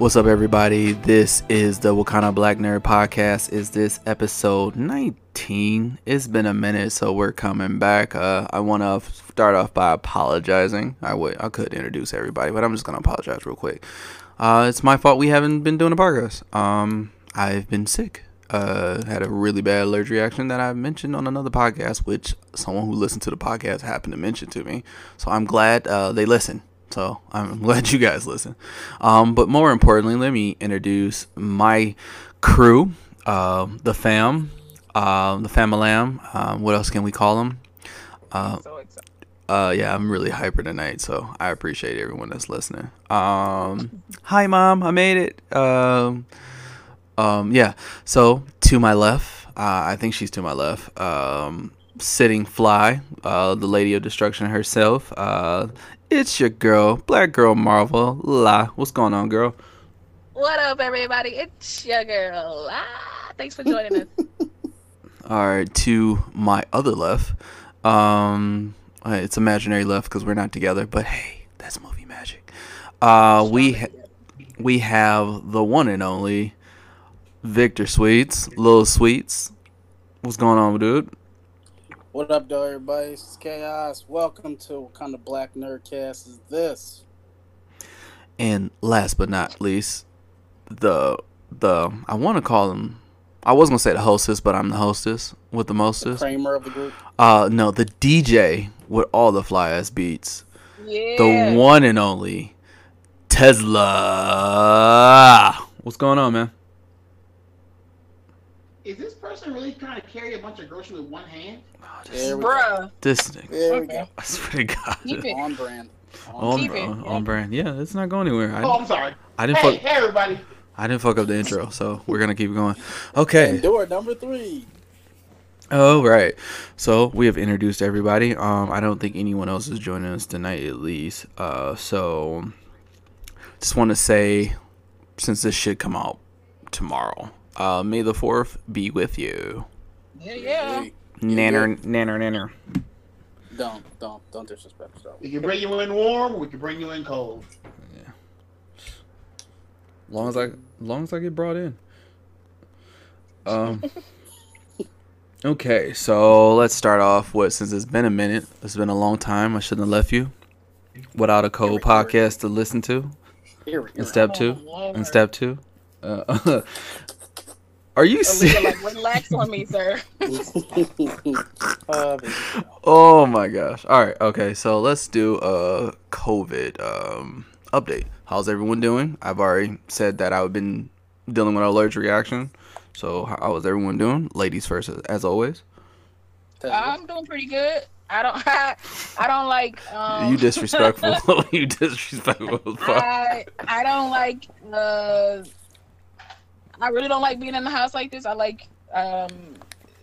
What's up, everybody? This is the Wakanda Black Nerd Podcast. Is this episode 19? It's been a minute, so we're coming back. Uh, I want to start off by apologizing. I would, I could introduce everybody, but I'm just gonna apologize real quick. Uh, it's my fault we haven't been doing a podcast. Um, I've been sick. Uh, had a really bad allergic reaction that I mentioned on another podcast, which someone who listened to the podcast happened to mention to me. So I'm glad uh, they listen. So I'm glad you guys listen. Um, but more importantly, let me introduce my crew, uh, the fam, uh, the famalam. Um, what else can we call them? Uh, uh, yeah, I'm really hyper tonight, so I appreciate everyone that's listening. Um, hi, mom, I made it. Um, um, yeah. So to my left, uh, I think she's to my left. Um, sitting fly, uh, the lady of destruction herself. Uh, it's your girl, Black Girl Marvel. La, what's going on, girl? What up, everybody? It's your girl. Ah, thanks for joining us. All right, to my other left. Um, uh, it's imaginary left because we're not together, but hey, that's movie magic. Uh, we ha- we have the one and only Victor Sweets, Little Sweets. What's going on, dude? What up, though, everybody? It's Kayos. Welcome to what kind of black nerdcast is this? And last but not least, the the I want to call him. I was gonna say the hostess, but I'm the hostess with the The mostest. Kramer of the group. Uh, no, the DJ with all the fly ass beats, Yeah. the one and only Tezla. What's going on, man? Is this person really trying to carry a bunch of groceries with one hand? Oh, There this, we Bruh. this nigga. There we go. I swear to God. Keep it. On brand. On, Keep it, on, yeah. on brand. Yeah, it's not going anywhere. Oh, I, I'm sorry. I didn't Hey, fuck. hey, everybody. I didn't fuck up the intro, so we're gonna keep going. Okay. And door number three. Oh right. So we have introduced everybody. Um, I don't think anyone else is joining us tonight, at least. Uh, so just want to say, since this should come out tomorrow, uh, May the Fourth be with you. Yeah, yeah. Nanner, nanner, nanner. Don't, don't, don't disrespect yourself. We can bring you in warm, we can bring you in cold. Yeah. Long as I, long as I get brought in. Um. Okay, so let's start off with since it's been a minute. It's been a long time. I shouldn't have left you without a cold podcast to listen to. Here we go. In step two. In step two. Uh, are you Aaliyah, serious? like, relax on me, sir. uh. Oh my gosh. All right. Okay. So let's do a COVID um, update. How's everyone doing? I've already said that I've been dealing with an allergic reaction. So how how is everyone doing? Ladies first, as always. I'm doing pretty good. I don't. I, I don't like. Um, you disrespectful. you disrespectful. I I don't like. Uh, I really don't like being in the house like this. I like. Um,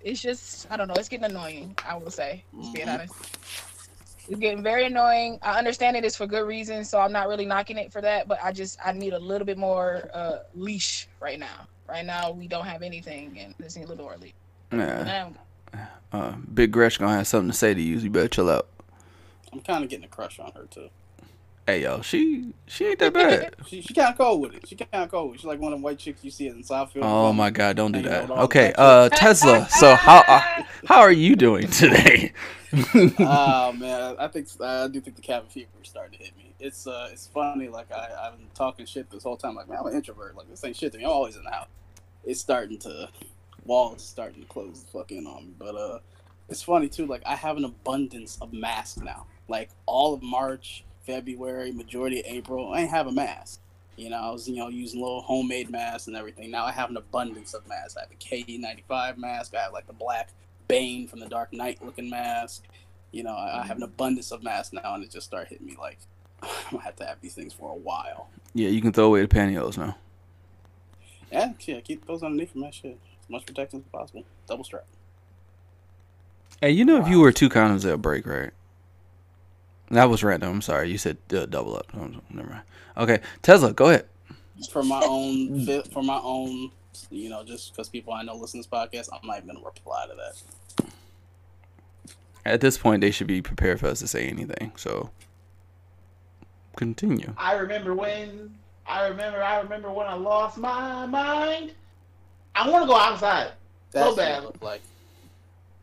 it's just I don't know. It's getting annoying. I will say, just being Mhm. honest. It's getting very annoying. I understand it is for good reason, so I'm not really knocking it for that. But I just I need a little bit more uh, leash right now. Right now we don't have anything, and this need a little more leash. Yeah. Uh, Big Gresh gonna have something to say to you. You better chill out. I'm kind of getting a crush on her too. Hey yo, she she ain't that bad. She, she kind of cold with it. She kind of cold. She's like one of them white chicks you see in Southfield. Oh my god, don't do that. Okay, uh Tezla. So how uh, how are you doing today? oh man, I think I do think the cabin fever is starting to hit me. It's uh, it's funny. Like I, I've been talking shit this whole time. Like man, I'm an introvert. Like this ain't shit to me. I'm always in the house. It's starting to walls starting to close the fuck in on me. But uh, it's funny too. Like I have an abundance of masks now. Like all of March, February, majority of April, I ain't have a mask. You know, I was you know using little homemade masks and everything. Now I have an abundance of masks. I have a KN95 mask. I have like the black Bane from the Dark Knight looking mask. You know, I, I have an mm-hmm. abundance of masks now, and it just started hitting me like I'm gonna have to have these things for a while. yeah, you can throw away the pantyhose now. Yeah, yeah, keep those underneath from that shit. As much protection as possible. Double strap. Hey, you know if you wear two condoms, they'll break, right? That was random. I'm sorry. You said uh, double up. Oh, never mind. Okay, Tezla, go ahead. For my own, fit, for my own, you know, just because people I know listen to this podcast, I'm not even gonna reply to that. At this point, they should be prepared for us to say anything. So, continue. I remember when I remember. I remember when I lost my mind. I want to go outside. That's So bad. what it looked like.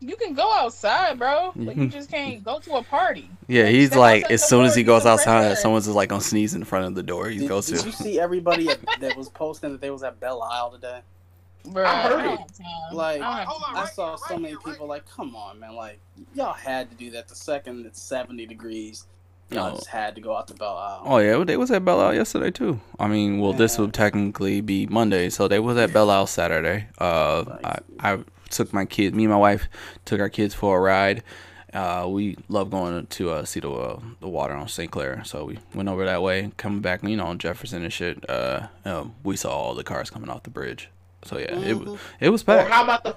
You can go outside, bro, but you Mhm. just can't go to a party. Yeah, he's step like as soon door, as he goes outside, air. someone's just like gonna sneeze in front of the door he Did, goes did to. you see everybody that was posting that they was at Belle Isle today? Bro, I heard don't it. Like, I don't have Hold on, time. I saw so many people like, come on, man, like y'all had to do that the second it's seventy degrees. Y'all No. just had to go out to Belle Isle. Oh yeah, they was at Belle Isle yesterday too. I mean, well, this would technically be Monday, so they was at Belle Isle Saturday. Uh, I, I took my kids, me and my wife took our kids for a ride. Uh, we love going to uh, see the uh, the water on St. Clair, so we went over that way. Coming back, you know, on Jefferson and shit. Uh, um, we saw all the cars coming off the bridge. So yeah, it was it was Or packed. how about the?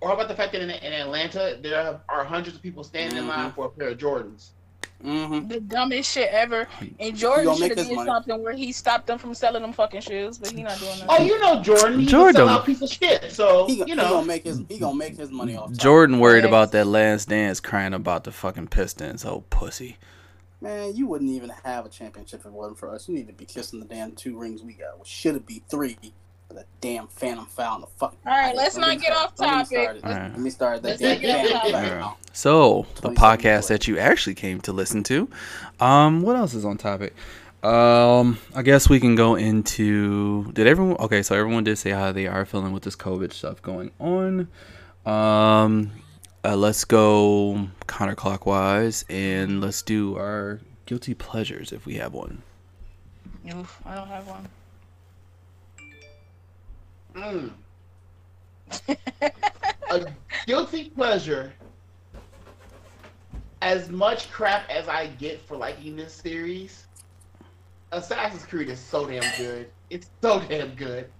Or how about the fact that in, in Atlanta there are hundreds of people standing in line Mhm. for a pair of Jordans? Mm-hmm. the dumbest shit ever. And Jordan should make have his did money. something where he stopped them from selling them fucking shoes, but he not doing that. Oh, you know Jordan. He's Jordan. a sellout piece of shit. So He, you he know. gonna make his he gonna make his money off. top. Jordan worried Yes. about that last dance, crying about the fucking Pistons. Oh pussy. Man, you wouldn't even have a championship if it wasn't for us. You need to be kissing the damn two rings we got, which should have be three. For that damn phantom foul in the fucking. All right, let's Don't get off don't get me topic. Let me start that Let's damn get off phantom topic. foul. So the podcast that you actually came to listen to, um, what else is on topic? Um, I guess we can go into. Did everyone? Okay, so everyone did say how they are feeling with this COVID stuff going on. Um, uh, let's go counterclockwise and let's do our guilty pleasures if we have one. Oof, I don't have one. Mm. a guilty pleasure. As much crap as I get for liking this series, Assassin's Creed is so damn good. It's so damn good.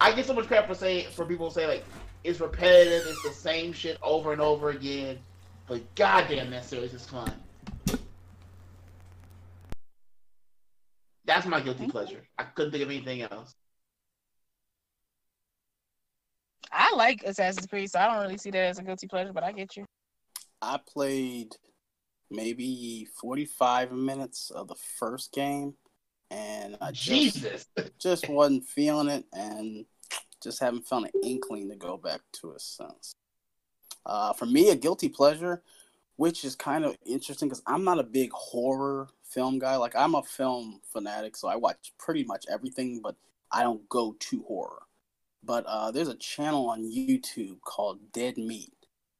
I get so much crap for saying for people who say like it's repetitive, it's the same shit over and over again. But goddamn, that series is fun. That's my guilty pleasure. I couldn't think of anything else. I like Assassin's Creed, so I don't really see that as a guilty pleasure, but I get you. I played maybe 45 minutes of the first game, and I just, Jesus. just wasn't feeling it, and just haven't felt an inkling to go back to it since. Uh, for me, a guilty pleasure, which is kind of interesting because I'm not a big horror film guy. Like I'm a film fanatic, so I watch pretty much everything, but I don't go to horror. But uh, there's a channel on YouTube called Dead Meat,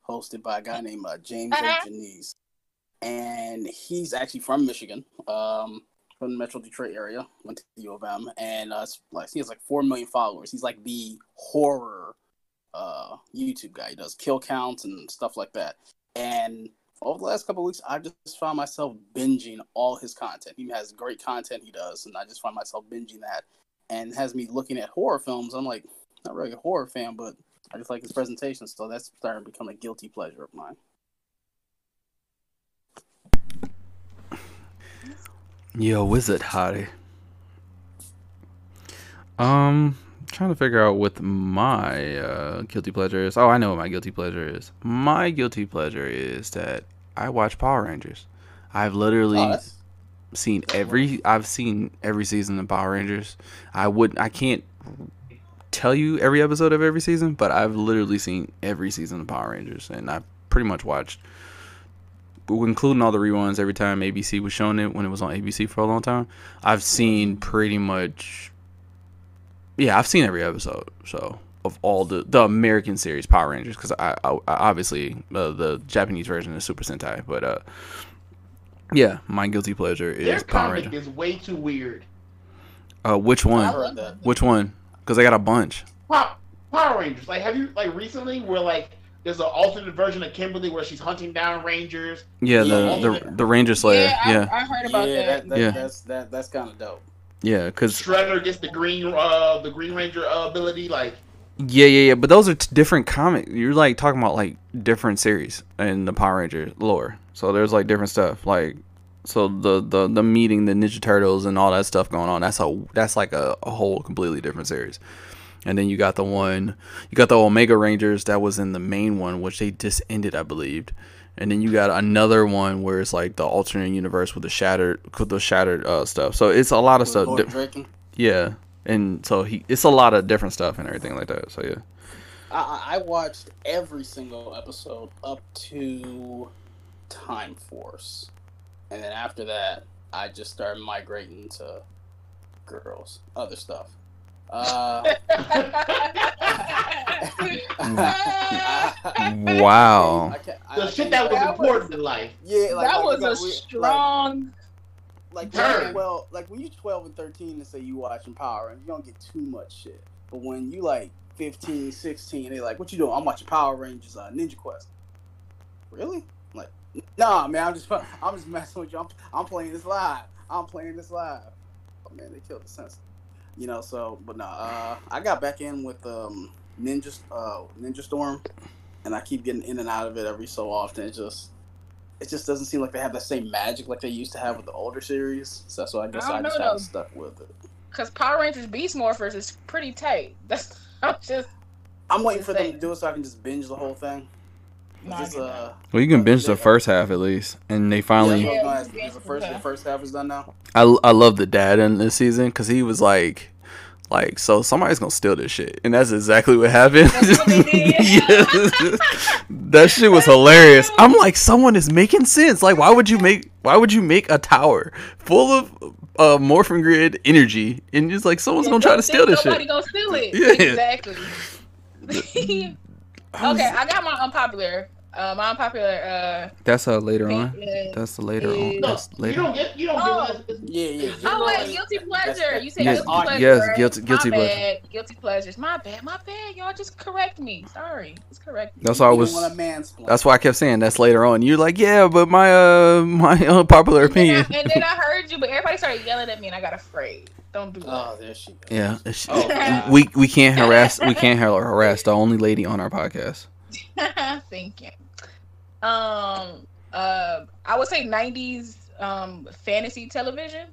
hosted by a guy named uh, James Uh-huh. Janisse, and he's actually from Michigan, um, from the Metro Detroit area. Went to the U of M, and uh, like he has like four million followers. He's like the horror uh, YouTube guy. He does kill counts and stuff like that. And over the last couple of weeks, I just found myself binging all his content. He has great content he does, and I just find myself binging that, and has me looking at horror films. I'm like, not really a horror fan, but I just like his presentation, so that's starting to become a guilty pleasure of mine. Yo, Wizard Hottie. Um, trying to figure out what my uh, guilty pleasure is. Oh, I know what my guilty pleasure is. My guilty pleasure is that I watch Power Rangers. I've literally Oh, seen every. I've seen every season of Power Rangers. I would. I can't tell you every episode of every season, but I've literally seen every season of Power Rangers, and I've pretty much watched including all the reruns every time ABC was showing it when it was on ABC for a long time. I've seen pretty much, yeah, I've seen every episode. So of all the the American series Power Rangers, because I, I, I obviously uh, the Japanese version is Super Sentai, but uh, yeah, my guilty pleasure Their is Power comic is way too weird. Uh, which one? Which one? Because I got a bunch. Power, Power Rangers. Like, have you like recently where like there's an alternate version of Kimberly where she's hunting down Rangers. Yeah, Yeah. the the the Ranger Slayer. yeah, I, Yeah, I heard about yeah, that. that, that, Yeah. that's that, that's kind of dope. yeah, because Shredder gets the green uh the Green Ranger uh, ability. Like, Yeah, yeah, yeah. But those are t- different comic. You're like talking about like different series in the Power Ranger lore. So there's like different stuff. Like, so the the the meeting the Ninja Turtles and all that stuff going on. That's a that's like a, a whole completely different series. And then you got the one, you got the Omega Rangers that was in the main one, which they just ended, I believed. And then you got another one where it's like the alternate universe with the shattered, with the shattered uh, stuff. So it's a lot of stuff. Drakkon. Yeah, and so he it's a lot of different stuff and everything like that. So yeah. I I watched every single episode up to Time Force, and then after that, I just started migrating to girls, other stuff. Uh, Wow. I can't- I- The I shit that was That was- important in life. yeah, like, that like, was a we- strong. like Turn. well, like when you're 12 and 13 and say you watching Power Rangers, you don't get too much shit. But when you like 15, 16, they like, what you doing? I'm watching Power Rangers, uh, Ninja Quest. Really? Nah, man, I'm just, I'm just messing with you. I'm, I'm playing this live. I'm playing this live. Oh man, they killed the sense. You know, so, but no, uh, I got back in with um, Ninja, uh, Ninja Storm, and I keep getting in and out of it every so often. It just, it just doesn't seem like they have the same magic like they used to have with the older series. So that's why I guess I I, just haven't stuck with it. Because Power Rangers Beast Morphers is pretty tight. That's I'm just. I'm waiting Just for them to do it so I can just binge the whole thing. No, I uh, Well, you can bench the first half at least, and they finally. yeah, Yeah, that's what I yeah, was gonna ask. Is the first, the first half is done now. I I love the dad in this season because he was like, like so somebody's gonna steal this shit, and that's exactly what happened. That's what. Yes. that shit was hilarious. I'm like, someone is making sense. Like, why would you make why would you make a tower full of uh, morphin grid energy, and just like someone's gonna try to steal this Nobody shit? gonna steal it. Yeah. Exactly. okay, I got my unpopular. Uh, my unpopular. Uh, That's uh later on. That's the later on. is- No, That's you don't get. You don't Oh. get. Yeah, yeah. it's Oh wait, guilty pleasure. You said Yes, guilty yes, pleasure. yes, guilty- guilty my pleasure. Bad. Guilty pleasures. My bad. My bad. Y'all just correct me. Sorry. Just correct me. That's why I was. want a mansplain. That's why I kept saying that's later on. You're like, yeah, but my uh my unpopular And then, I, and then I heard you, but everybody started yelling at me, and I got afraid. Don't do that. Oh, there she goes. Yeah, it's- Oh, we we can't harass we can't harass the only lady on our podcast. Thank you. Um, uh, I would say '90s um fantasy television.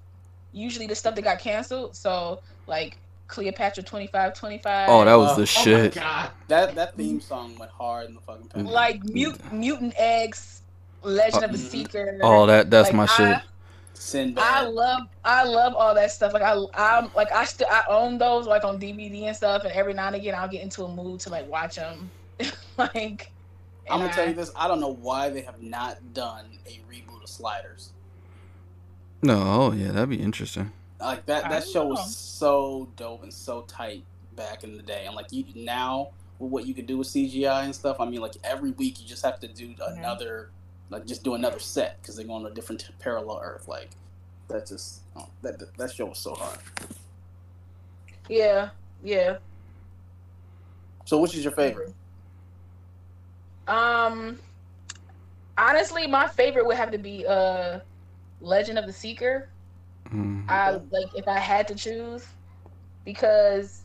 Usually the stuff that got canceled. So like Cleopatra 2525. Oh, that was Oh, the oh my shit. God. That that theme song went hard in the fucking pen. like mut- Mutant X, Legend of the Mhm. Seeker. Oh, that that's Like, my shit. I, Sinbad. I love I love all that stuff. Like I I'm like I still I own those like on DVD and stuff, and every now and again I'll get into a mood to like watch them. like I'm gonna and tell you this. I don't know why they have not done a reboot of Sliders. No, oh yeah, that'd be interesting. Like that. That show know. was so dope and so tight back in the day. And like you now, with what you could do with CGI and stuff. I mean, like every week you just have to do mm-hmm. another, like just do another set because they go on a different parallel Earth. Like that just oh, that that show was so hard. Yeah, yeah. So which is your favorite? Um, honestly, my favorite would have to be uh, Legend of the Seeker. Mm. I like if I had to choose because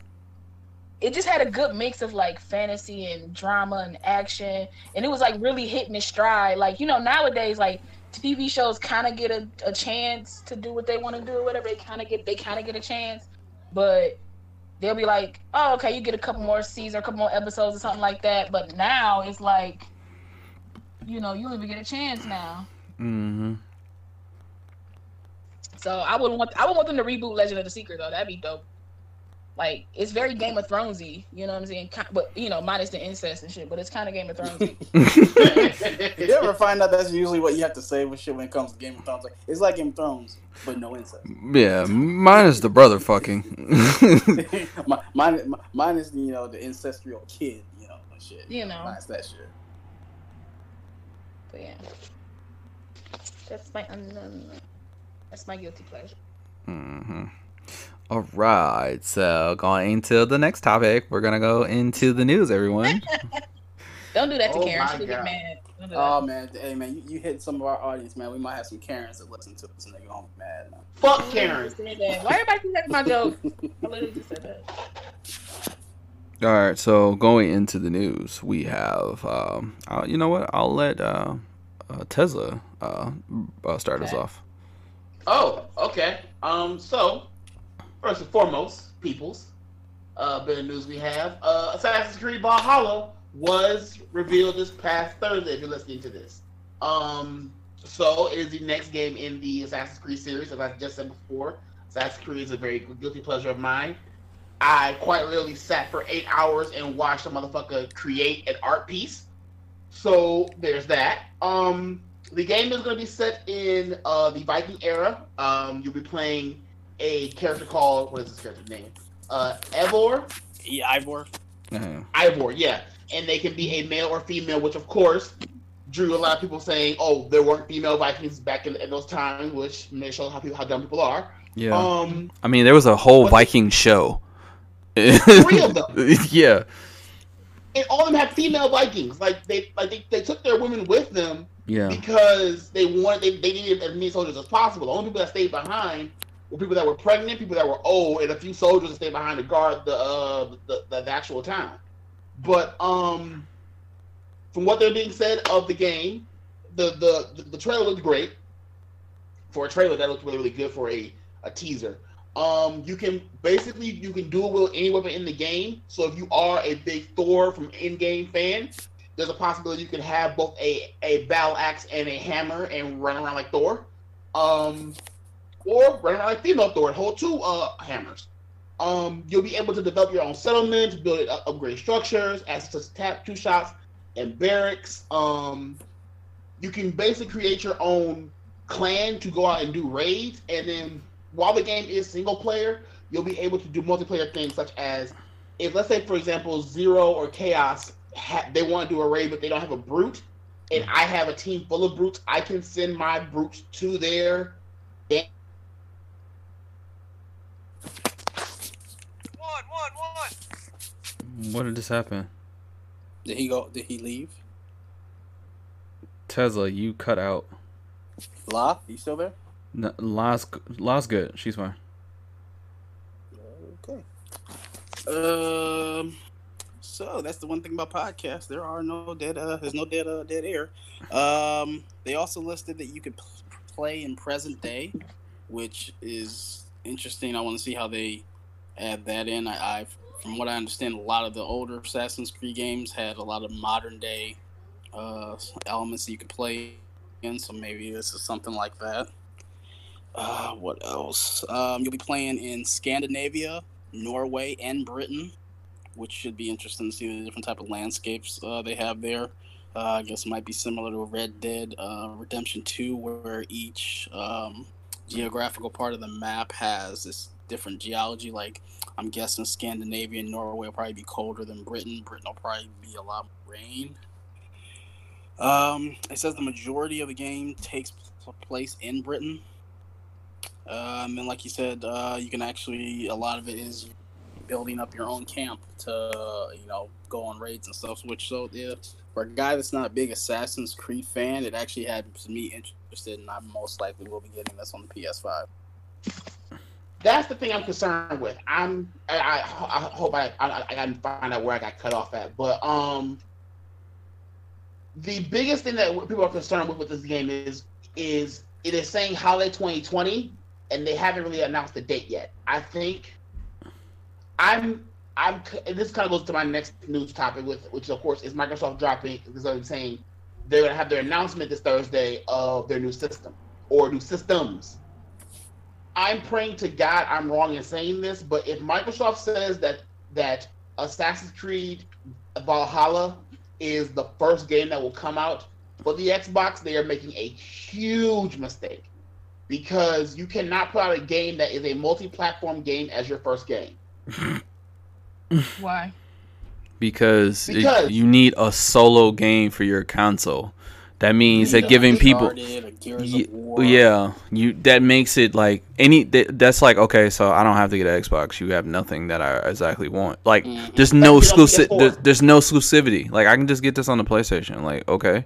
it just had a good mix of like fantasy and drama and action, and it was like really hitting its stride. Like you know nowadays, like TV shows kind of get a, a chance to do what they want to do, or whatever. They kind of get they kind of get a chance, but they'll be like, oh okay, you get a couple more seasons, or a couple more episodes, or something like that. But now it's like, you know, you don't even get a chance now. mm-hmm So I would want I would want them to reboot Legend of the Secret though. That'd be dope. Like it's very Game of Thronesy, you know what I'm saying? But you know, minus the incest and shit. But it's kind of Game of Thronesy. You ever find out that's usually what you have to say with shit when it comes to Game of Thrones? Like it's like Game of Thrones, but no incest. yeah, mine is the brother fucking. Mi- mine, mi- mine is you know the ancestral kid, you know, and shit. You know. mine's that shit. but yeah, that's my um, that's my guilty pleasure. hmm All right, so going into the next topic, we're gonna go into the news, everyone. Don't do that to Oh Karen. She'll get mad. Oh man, hey man, you, you hit some of our audience, man. We might have some Karens that listen to this and they go home mad. Man. Fuck I Karen. literally just said that. Why everybody keep taking my joke? I literally just said that. All right, so going into the news, we have, um, uh, you know what? I'll let uh, uh, Tezla uh, uh, start us off. Oh, okay. Um, so first and foremost, peoples, uh, bit of news we have. Uh, Assassin's Creed Valhalla was revealed this past Thursday. If you're listening to this, um, so it is the next game in the Assassin's Creed series, as I just said before. Assassin's Creed is a very guilty pleasure of mine. I quite literally sat for eight hours and watched a motherfucker create an art piece. So there's that. Um, the game is going to be set in uh, the Viking era. Um, you'll be playing a character called what is this character's name? Uh, Eivor. Yeah, Eivor. Uh-huh. Eivor, yeah. And they can be a male or female, which of course drew a lot of people saying, "Oh, there weren't female Vikings back in, in those times," which may show how people how dumb people are. Yeah. Um, I mean, there was a whole what- Viking show. Three of them. yeah. and all of them had female Vikings. Like they like they, they took their women with them Yeah. because they wanted they, they needed as many soldiers as possible. The only people that stayed behind were people that were pregnant, people that were old, and a few soldiers that stayed behind to guard the uh the, the, the actual town. But um from what they're being said of the game, the the the, trailer looked great. For a trailer, that looked really, really good for a, a teaser. Um, you can basically you can dual wield any weapon in the game. So if you are a big Thor from in-game fan, there's a possibility you can have both a, a battle axe and a hammer and run around like Thor. Um, or run around like female Thor and hold two uh hammers. Um, you'll be able to develop your own settlements, build uh, upgrade structures, access to tap two shots and barracks. Um, you can basically create your own clan to go out and do raids, and then while the game is single player, you'll be able to do multiplayer things such as if let's say for example Zero or Kayos ha- they want to do a raid but they don't have a brute, and I have a team full of brutes, I can send my brutes to their What did this happen? Did he go? Did he leave? Tezla, you cut out. La, you still there? No, La's, La's good. She's fine. Okay. Um. So that's the one thing about podcasts. There are no dead. Uh, there's no dead. Uh, dead air. Um. They also listed that you could play in present day, which is interesting. I want to see how they add that in. I, I've, from what I understand, a lot of the older Assassin's Creed games had a lot of modern day uh, elements you could play in. So maybe this is something like that. Uh, what else? Um, you'll be playing in Scandinavia, Norway, and Britain, which should be interesting to see the different type of landscapes uh, they have there. Uh, I guess might be similar to Red Dead uh, Redemption 2, where each um, geographical part of the map has this different geology. Like, I'm guessing Scandinavia and Norway will probably be colder than Britain. Britain will probably be a lot more rain. Um, it says the majority of the game takes place in Britain. Uh, and like you said, uh, you can actually a lot of it is building up your own camp to you know go on raids and stuff. Which so yeah, for a guy that's not a big Assassin's Creed fan, it actually had me interested, and I most likely will be getting this on the PS5. That's the thing I'm concerned with. I'm I, I, I hope I, I I can find out where I got cut off at, but um, the biggest thing that people are concerned with with this game is is it is saying holiday 2020, and they haven't really announced the date yet. I think I'm I'm this kind of goes to my next news topic with which of course is Microsoft dropping because I'm saying they're gonna have their announcement this Thursday of their new system or new systems. I'm praying to God I'm wrong in saying this, but if Microsoft says that that Assassin's Creed Valhalla is the first game that will come out for the Xbox, they are making a huge mistake because you cannot put out a game that is a multi-platform game as your first game. Why? Because, it- Because- you need a solo game for your console. That means that giving people Uncharted or Gears Ye- of War. yeah, you that makes it like any that, that's like okay, so I don't have to get an Xbox. You have nothing that I exactly want. Like Mhm. there's no Like, exclusive. get There's, there's no exclusivity. Like I can just get this on the PlayStation. Like okay,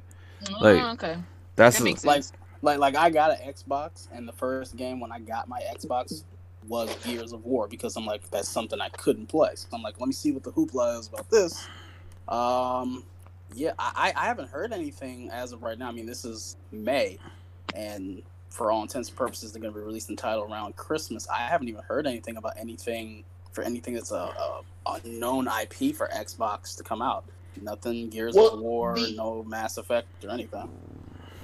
Like, Oh, okay. that's That makes like sense. like like I got an Xbox, and the first game when I got my Xbox was Gears of War because I'm like that's something I couldn't play. So I'm like, let me see what the hoopla is about this. Um, yeah, I I haven't heard anything as of right now. I mean, this is May, and for all intents and purposes, they're going to be releasing the title around Christmas. I haven't even heard anything about anything for anything that's a, a, a known IP for Xbox to come out. Nothing Gears Well, of War, the- no Mass Effect or anything.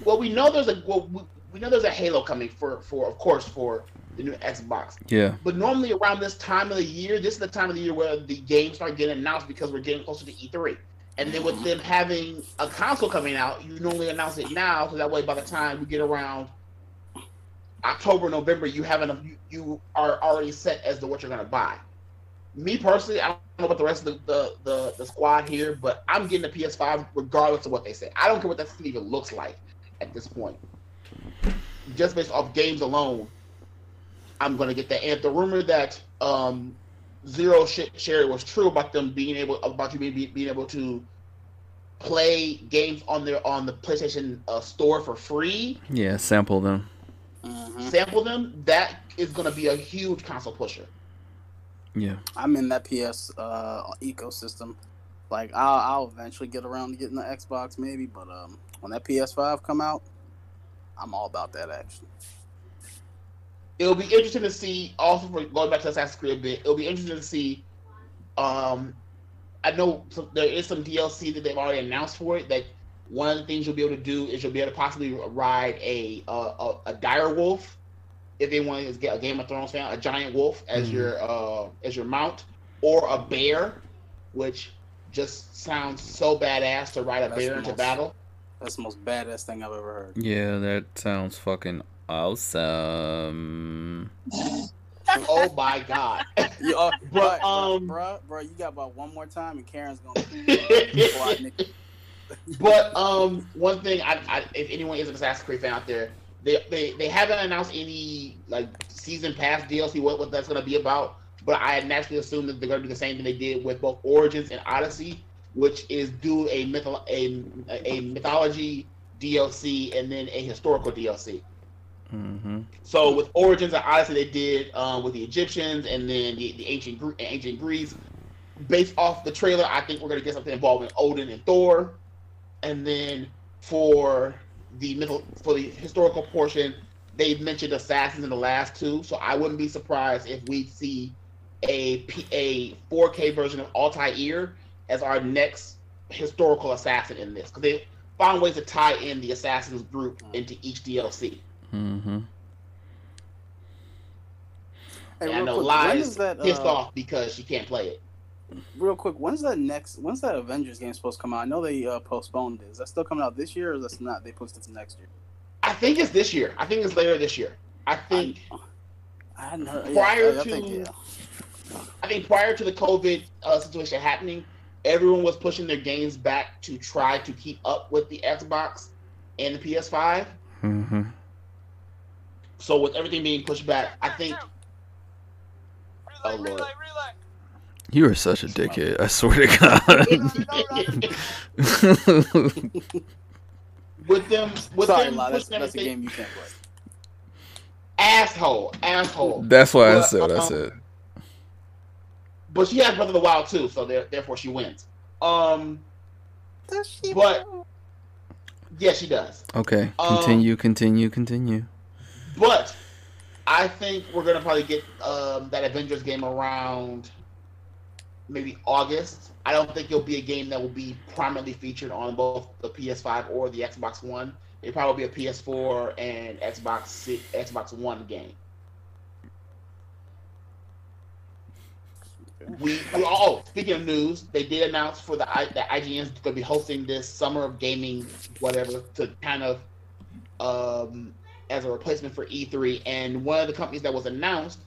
Well, we know there's a well, we, we know there's a Halo coming for for of course for the new Xbox. Yeah. But normally around this time of the year, this is the time of the year where the games start getting announced because we're getting closer to E3. And then with them having a console coming out, you normally announce it now, so that way by the time we get around October, November, you have enough. You, you are already set as to what you're gonna buy. Me personally, I don't know about the rest of the, the, the, the squad here, but I'm getting a PS5 regardless of what they say. I don't care what that even looks like at this point. Just based off games alone, I'm gonna get that. And the rumor that um, Zero sh- shared was true about them being able about you being, being able to play games on their on the PlayStation uh, store for free, Yeah. Sample them. Mhm. sample them, that is gonna be a huge console pusher. Yeah. I'm in that PS uh, ecosystem. Like I'll, I'll eventually get around to getting the Xbox maybe, but um, when that PS5 come out, I'm all about that action. It'll be interesting to see. Also, for going back to Assassin's Creed a bit, it'll be interesting to see. Um, I know some, there is some DLC that they've already announced for it. That one of the things you'll be able to do is you'll be able to possibly ride a a, a, a dire wolf, if anyone is a Game of Thrones fan, a giant wolf as Mhm. your uh as your mount, or a bear, which just sounds so badass to ride a That's bear into most- battle. That's the most badass thing I've ever heard. Yeah. That sounds fucking awesome. oh my god! You, But, bruh, um, bruh, bruh, you got about one more time, and Karen's gonna uh, fly, nigga. But um, one thing, I, I, if anyone is an Assassin's Creed fan out there, they, they they haven't announced any like season pass DLC what, what that's gonna be about. But I naturally assume that they're gonna do the same thing they did with both Origins and Odyssey, which is do a mytho- a a mythology DLC and then a historical DLC. Mm-hmm. So with Origins and Odyssey, they did um, with the Egyptians and then the, the ancient Gre- ancient Greece. Based off the trailer, I think we're gonna get something involving Odin and Thor. And then for the mytho- for the historical portion, they mentioned assassins in the last two. So I wouldn't be surprised if we see a 4K version of Altair as our next historical assassin in this because they found ways to tie in the assassins group into each DLC. Mm-hmm. Hey, and I know quick, when Lies is that? pissed uh, off because she can't play it. Real quick, when's that next? When's that Avengers game supposed to come out? I know they uh, postponed it. Is that still coming out this year, or is that not? They pushed it to next year. I think it's this year. I think it's later this year. I think I hadn't heard. Prior yeah, I, I to- think, yeah. I think prior to the COVID uh, situation happening, everyone was pushing their games back to try to keep up with the Xbox and the PS5. Mm-hmm. So with everything being pushed back, I think. Oh lord. You are such a dickhead. I swear to God. With them, with Sorry, them La, that's, that's a game you can't play. asshole, asshole. That's why I said what I um, said. But she has Breath of the Wild too, so there, therefore she wins. Um, does she? but yeah, she does. Okay. um, Continue, continue, continue. But I think we're gonna probably get um, that Avengers game around maybe August. I don't think it'll be a game that will be prominently featured on both the PS5 or the Xbox One. It'll probably be a PS4 and Xbox Xbox One game. We, we oh speaking of news, they did announce for the that IGN is going to be hosting this summer of gaming whatever to kind of um, as a replacement for E3. And one of the companies that was announced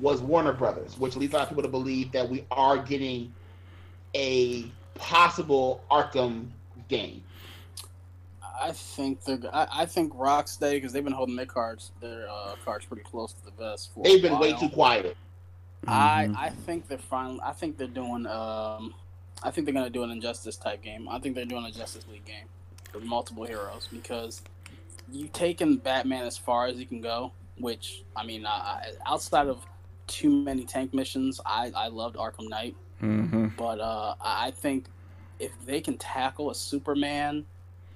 was Warner Brothers, which leads a lot of people to believe that we are getting a possible Arkham game. I think they're. I, I think Rocksteady because they've been holding their cards, their uh, cards pretty close to the vest. For They've been way too quiet. I Mhm. I think they're finally. I think they're doing. Um, I think they're gonna do an Injustice type game. I think they're doing a Justice League game with multiple heroes because you taken Batman as far as you can go. Which I mean, uh, outside of too many tank missions, I I loved Arkham Knight. Mhm. But uh, I think if they can tackle a Superman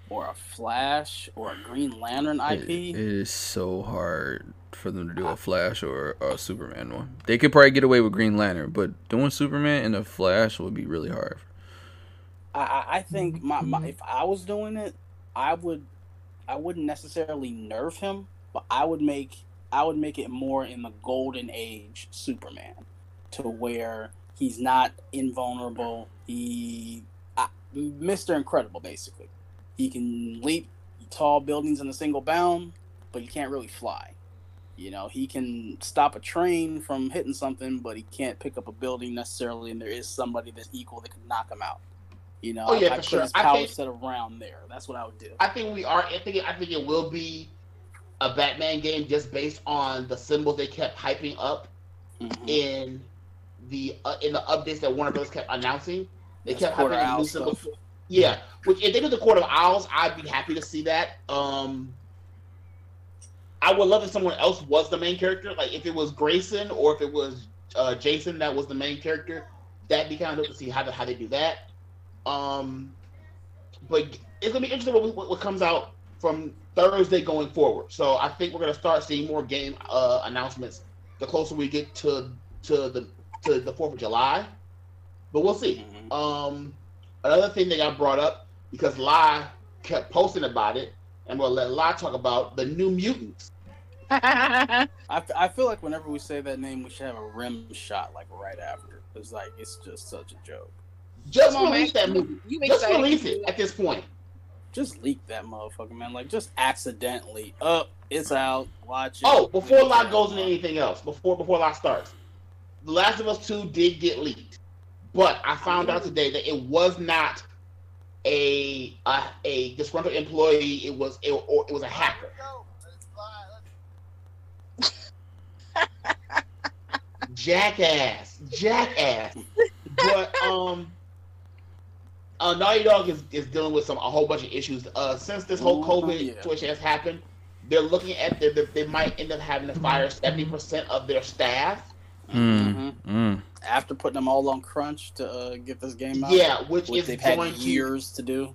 or a Flash or a Green Lantern It- IP, it is so hard for them to do a Flash or a Superman one. They could probably get away with Green Lantern, but doing Superman and a Flash would be really hard. I, I I think my, my if I was doing it, I would I wouldn't necessarily nerf him, but I would make I would make it more in the golden age Superman, to where he's not invulnerable. He, Mister Incredible, basically. He can leap tall buildings in a single bound, but he can't really fly. You know, he can stop a train from hitting something, but he can't pick up a building necessarily. And there is somebody that's equal that can knock him out. You know, Oh, yeah, I, I for put sure. I power set around there. That's what I would do. I think we are. I think. I think it will be a Batman game just based on the symbols they kept hyping up Mhm. in the uh, in the updates that Warner Bros. kept announcing. They That's kept hyping new symbols. Yeah, which if they did the Court of Owls, I'd be happy to see that. Um, I would love if someone else was the main character, like if it was Grayson or if it was uh, Jason that was the main character. That'd be kind of dope to see how the, how they do that. Um, but it's gonna be interesting what, what, what comes out from Thursday going forward. So I think we're gonna start seeing more game uh, announcements the closer we get to to the to the Fourth of July. But we'll see. Mhm. Um, another thing that got brought up because Lai kept posting about it, and we'll let Lai talk about the New Mutants. I, f- I feel like whenever we say that name, we should have a rim shot like right after. It's like it's just such a joke. Just Come on, release man. that movie. You Just release it at this point. Just leak that motherfucker, man. Like just accidentally. Up, it's out. Watch it. Oh, before Leak Lai goes into anything else, before before Lai starts, The Last of Us Two did get leaked, but I found out today that it was not a a, a disgruntled employee. It was it, or it was a hacker. Jackass, jackass. but um, uh, Naughty Dog is, is dealing with some a whole bunch of issues. Uh, since this whole Ooh, COVID yeah. situation has happened, they're looking at the, the, they might end up having to fire seventy percent of their staff. Mhm. Mm. After putting them all on crunch to uh, get this game out. Yeah, which which is they've had going to years to do.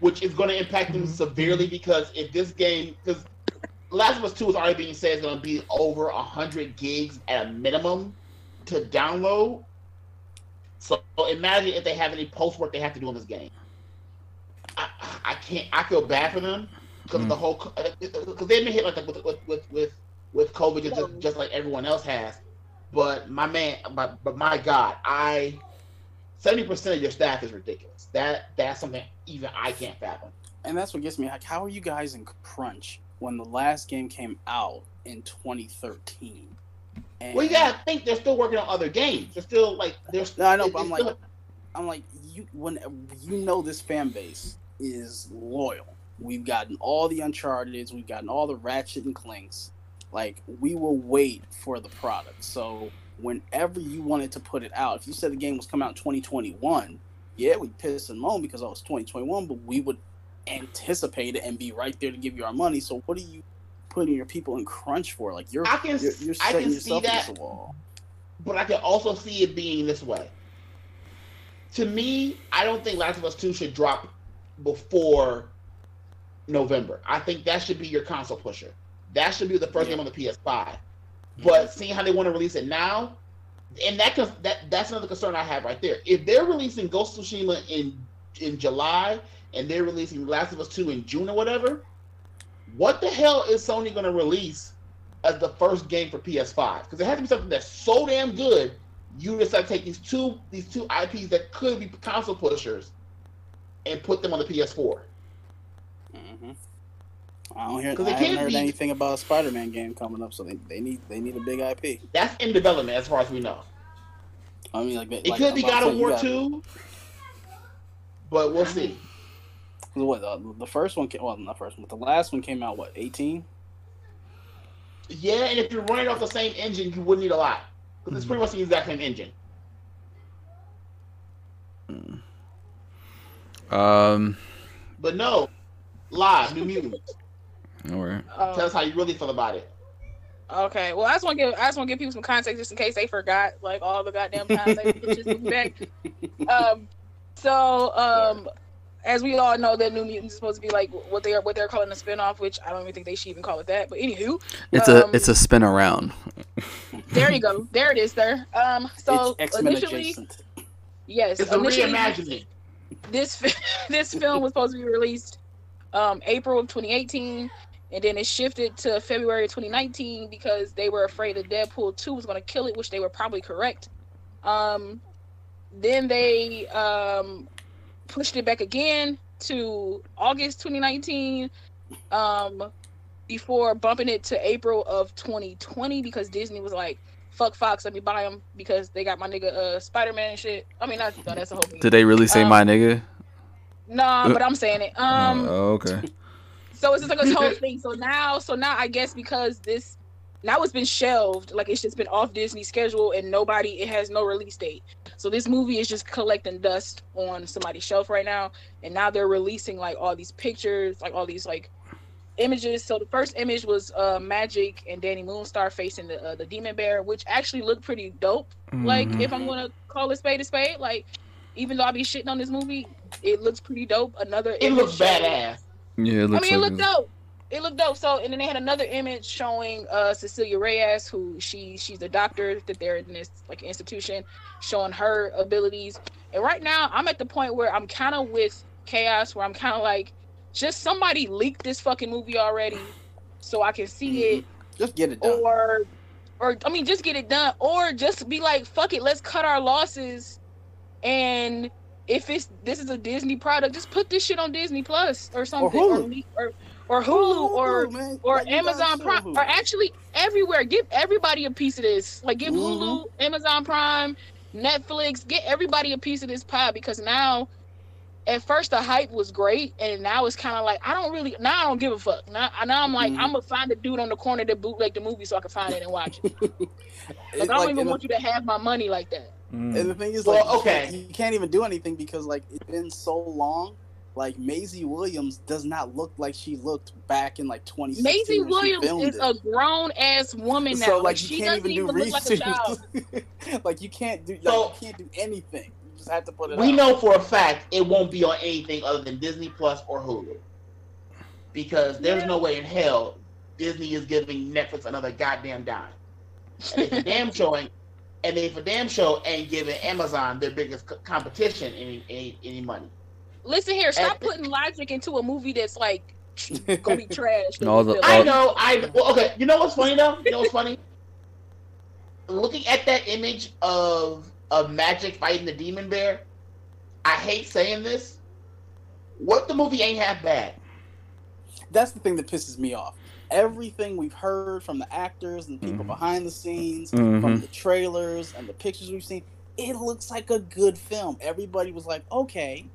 which is going to impact them severely because if this game because Last of Us Two is already being said is going to be over hundred gigs at a minimum to download. So imagine if they have any post work they have to do on this game. I, I can't. I feel bad for them because Mm. the whole because they've been hit like with with with with, with COVID just, just just like everyone else has. But my man, my, but my God, I seventy percent of your staff is ridiculous. That that's something even I can't fathom. And that's what gets me. Like, how are you guys in crunch when the last game came out in 2013? And Well, you gotta think they're still working on other games. They're still like they're. No, I know, but I'm like, still- I'm like, you when you know this fan base is loyal. We've gotten all the Uncharted, we've gotten all the Ratchet and Clanks. Like, we will wait for the product. So whenever you wanted to put it out, if you said the game was coming out in 2021, yeah, we piss and moan because oh, it's 2021, but we would anticipate it and be right there to give you our money. So what do you putting your people in crunch for? Like, you're I can you're, you're I setting can see yourself that, against the wall. but I can also see it being this way. To me, I don't think Last of Us Two should drop before November. I think that should be your console pusher. That should be the first Yeah. game on the PS5. Mm-hmm. But seeing how they want to release it now, and that that that's another concern I have right there. If they're releasing Ghost of Tsushima in in July and they're releasing Last of Us Two in June or whatever, what the hell is Sony going to release as the first game for PS5? Because it has to be something that's so damn good. You decide to take these two these two IPs that could be console pushers and put them on the PS4. hmm I don't hear. I haven't heard be- anything about a Spider-Man game coming up, so they, they need they need a big IP. That's in development as far as we know. I mean, like It like, could be God of War 2, but we'll see. What uh, the first one? Came, well, not first one, but the last one came out what eighteen? Yeah, and if you're running off the same engine, you wouldn't need a lot. Because it's pretty much the exact same engine. Um. But no, live, New Mutants. All right. Um, Tell us how you really feel about it. Okay, well, I just want to give I just want to give people some context just in case they forgot like all the goddamn times they just moved back. Um, so um, as we all know, that New Mutants is supposed to be like what they are what they're calling a spinoff, which I don't even think they should even call it that. But anywho, It's Um, a it's a spin around. there you go, there it is, there. Um, so it's X-Men initially, adjacent. yes, It's a initially, reimagining. this this film was supposed to be released um, April of 2018, and then it shifted to February 2019 because they were afraid that Deadpool 2 was going to kill it, which they were probably correct. Um, then they um, pushed it back again to August 2019 um, before bumping it to April of 2020 because Disney was like, fuck Fox, let me buy them because they got my nigga uh, Spider Man and shit. I mean, that's, no, that's a whole thing. Did they really say Um, my nigga? Nah, but I'm saying it. Um, oh, okay. so it's just like a whole thing. So now, so now I guess because this now it's been shelved, like it's just been off Disney's schedule and nobody it has no release date. So this movie is just collecting dust on somebody's shelf right now. And now they're releasing like all these pictures, like all these like images. So the first image was uh Magik and Danny Moonstar facing the uh, the demon bear, which actually looked pretty dope. Like Mhm. if I'm gonna call a spade a spade, like even though I be shitting on this movie, it looks pretty dope. Another It image looks badass. yeah, it I looks mean, it like looked it's- dope. It looked dope. So, and then they had another image showing uh Cecilia Reyes, who she she's a doctor that they're in this like institution, showing her abilities. And right now, I'm at the point where I'm kind of with Kayos, where I'm kind of like, just somebody leaked this fucking movie already, so I can see it, Just get it done. or, or I mean, just get it done, or just be like, fuck it, let's cut our losses, and if it's this is a Disney product, just put this shit on Disney Plus or something, or Hulu. or, or, Hulu, or man. or Like, Amazon Prime, Hulu. or actually everywhere. Give everybody a piece of this. Like give Mhm. Hulu, Amazon Prime, Netflix, get everybody a piece of this pie because now. At first, the hype was great, and now it's kind of like I don't really. Now I don't give a fuck. Now, now I'm like Mhm. I'm gonna find a dude on the corner that bootleg the movie so I can find it and watch it. Like It's I don't like- even and want you to have my money like that. Mm. And the thing is, Well, like, you okay. can't- you can't even do anything because like it's been so long. Like Maisie Williams does not look like she looked back in like 2016. Maisie when Williams filmed is it. a grown ass woman now. So like, like she can't doesn't even do even look like a child. like you can't do. Like, So- you can't do anything. You just have to put it. We out. know for a fact it won't be on anything other than Disney Plus or Hulu. Because there's no way in hell Disney is giving Netflix another goddamn dime. And they for damn show ain't, and they for damn show ain't giving Amazon their biggest co- competition any, any any money. Listen here, stop putting logic into a movie that's like gonna be trash. All the- I know, I well, okay. You know what's funny though? You know what's funny? Looking at that image of of Magik fighting the demon bear, I hate saying this. What the movie ain't half bad. That's the thing that pisses me off. Everything we've heard from the actors and the people Mhm. behind the scenes, Mhm. from the trailers and the pictures we've seen, it looks like a good film. Everybody was like, okay,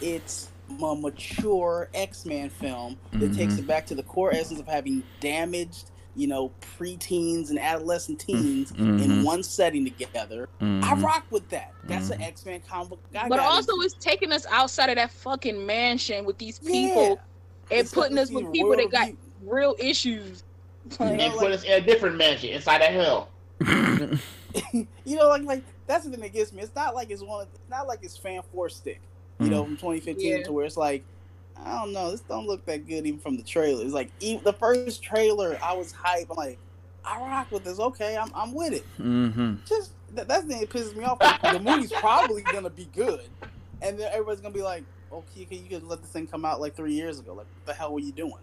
it's a mature X Men film that takes Mhm. it back to the core essence of having damaged, you know, preteens and adolescent teens in Mhm. one setting together. I Mhm. rock with that. That's an Mhm. X Men comic book. I But also, into. it's taking us outside of that fucking mansion with these Yeah. people and It's putting us with people that got Review. real issues. Yeah. and put us in a different mansion inside of hell. you know, like like that's the thing that gets me. It's not like it's one. Of, it's not like it's fan four stick. You know, from 2015 Yeah. to where it's like, I don't know, this don't look that good even from the trailer. It's like even the first trailer, I was hype. I'm like, I rock with this. Okay, I'm I'm with it. hmm Just that, that's the thing that pisses me off. the movie's probably gonna be good, and then everybody's gonna be like, okay, okay, you could let this thing come out like three years ago. Like, what the hell were you doing?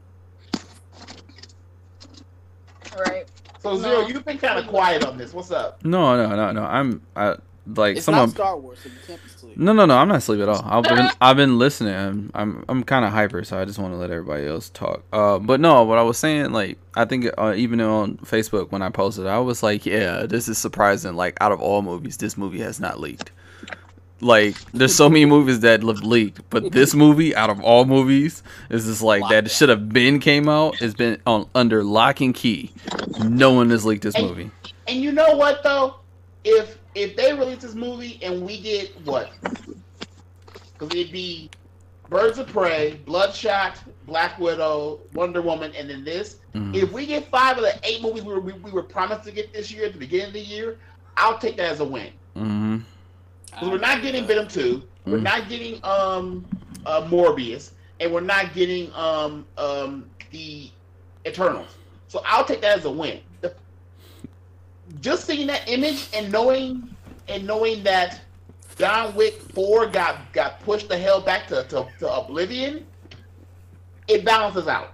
Right. So No. Zero, you've been kind of quiet on this. What's up? No, no, no, no. I'm I, like It's some not of Star Wars, so you can't be asleep. No, no, no. I'm not asleep at all. I've been, I've been listening. I'm, I'm, I'm kind of hyper, so I just want to let everybody else talk. Uh, but no, what I was saying, like, I think uh, even on Facebook when I posted, I was like, yeah, this is surprising. Like, out of all movies, this movie has not leaked. Like, there's so many movies that have leaked, but this movie, out of all movies, is just like that should have been came out. It's been on under lock and key. No one has leaked this And- movie. And you know what though? If if they release this movie and we get what? Because it'd be Birds of Prey, Bloodshot, Black Widow, Wonder Woman, and then this. Mhm. If we get five of the eight movies we were, we, we were promised to get this year at the beginning of the year, I'll take that as a win. Mhm. 'Cause we're not getting Venom two, we're Mm. not getting um uh, Morbius, and we're not getting um um the Eternals. So I'll take that as a win. The, just seeing that image and knowing and knowing that John Wick four got got pushed the hell back to, to, to oblivion, it balances out.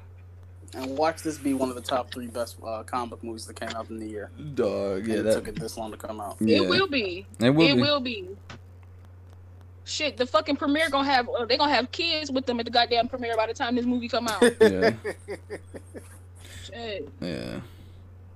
And watch this be one of the top three best uh, comic book movies that came out in the year. Dog, yeah, and it that took it this long to come out. yeah. It will be. It will it be. will be. Shit, the fucking premiere gonna have uh, they gonna have kids with them at the goddamn premiere by the time this movie come out. Yeah. Shit. Yeah.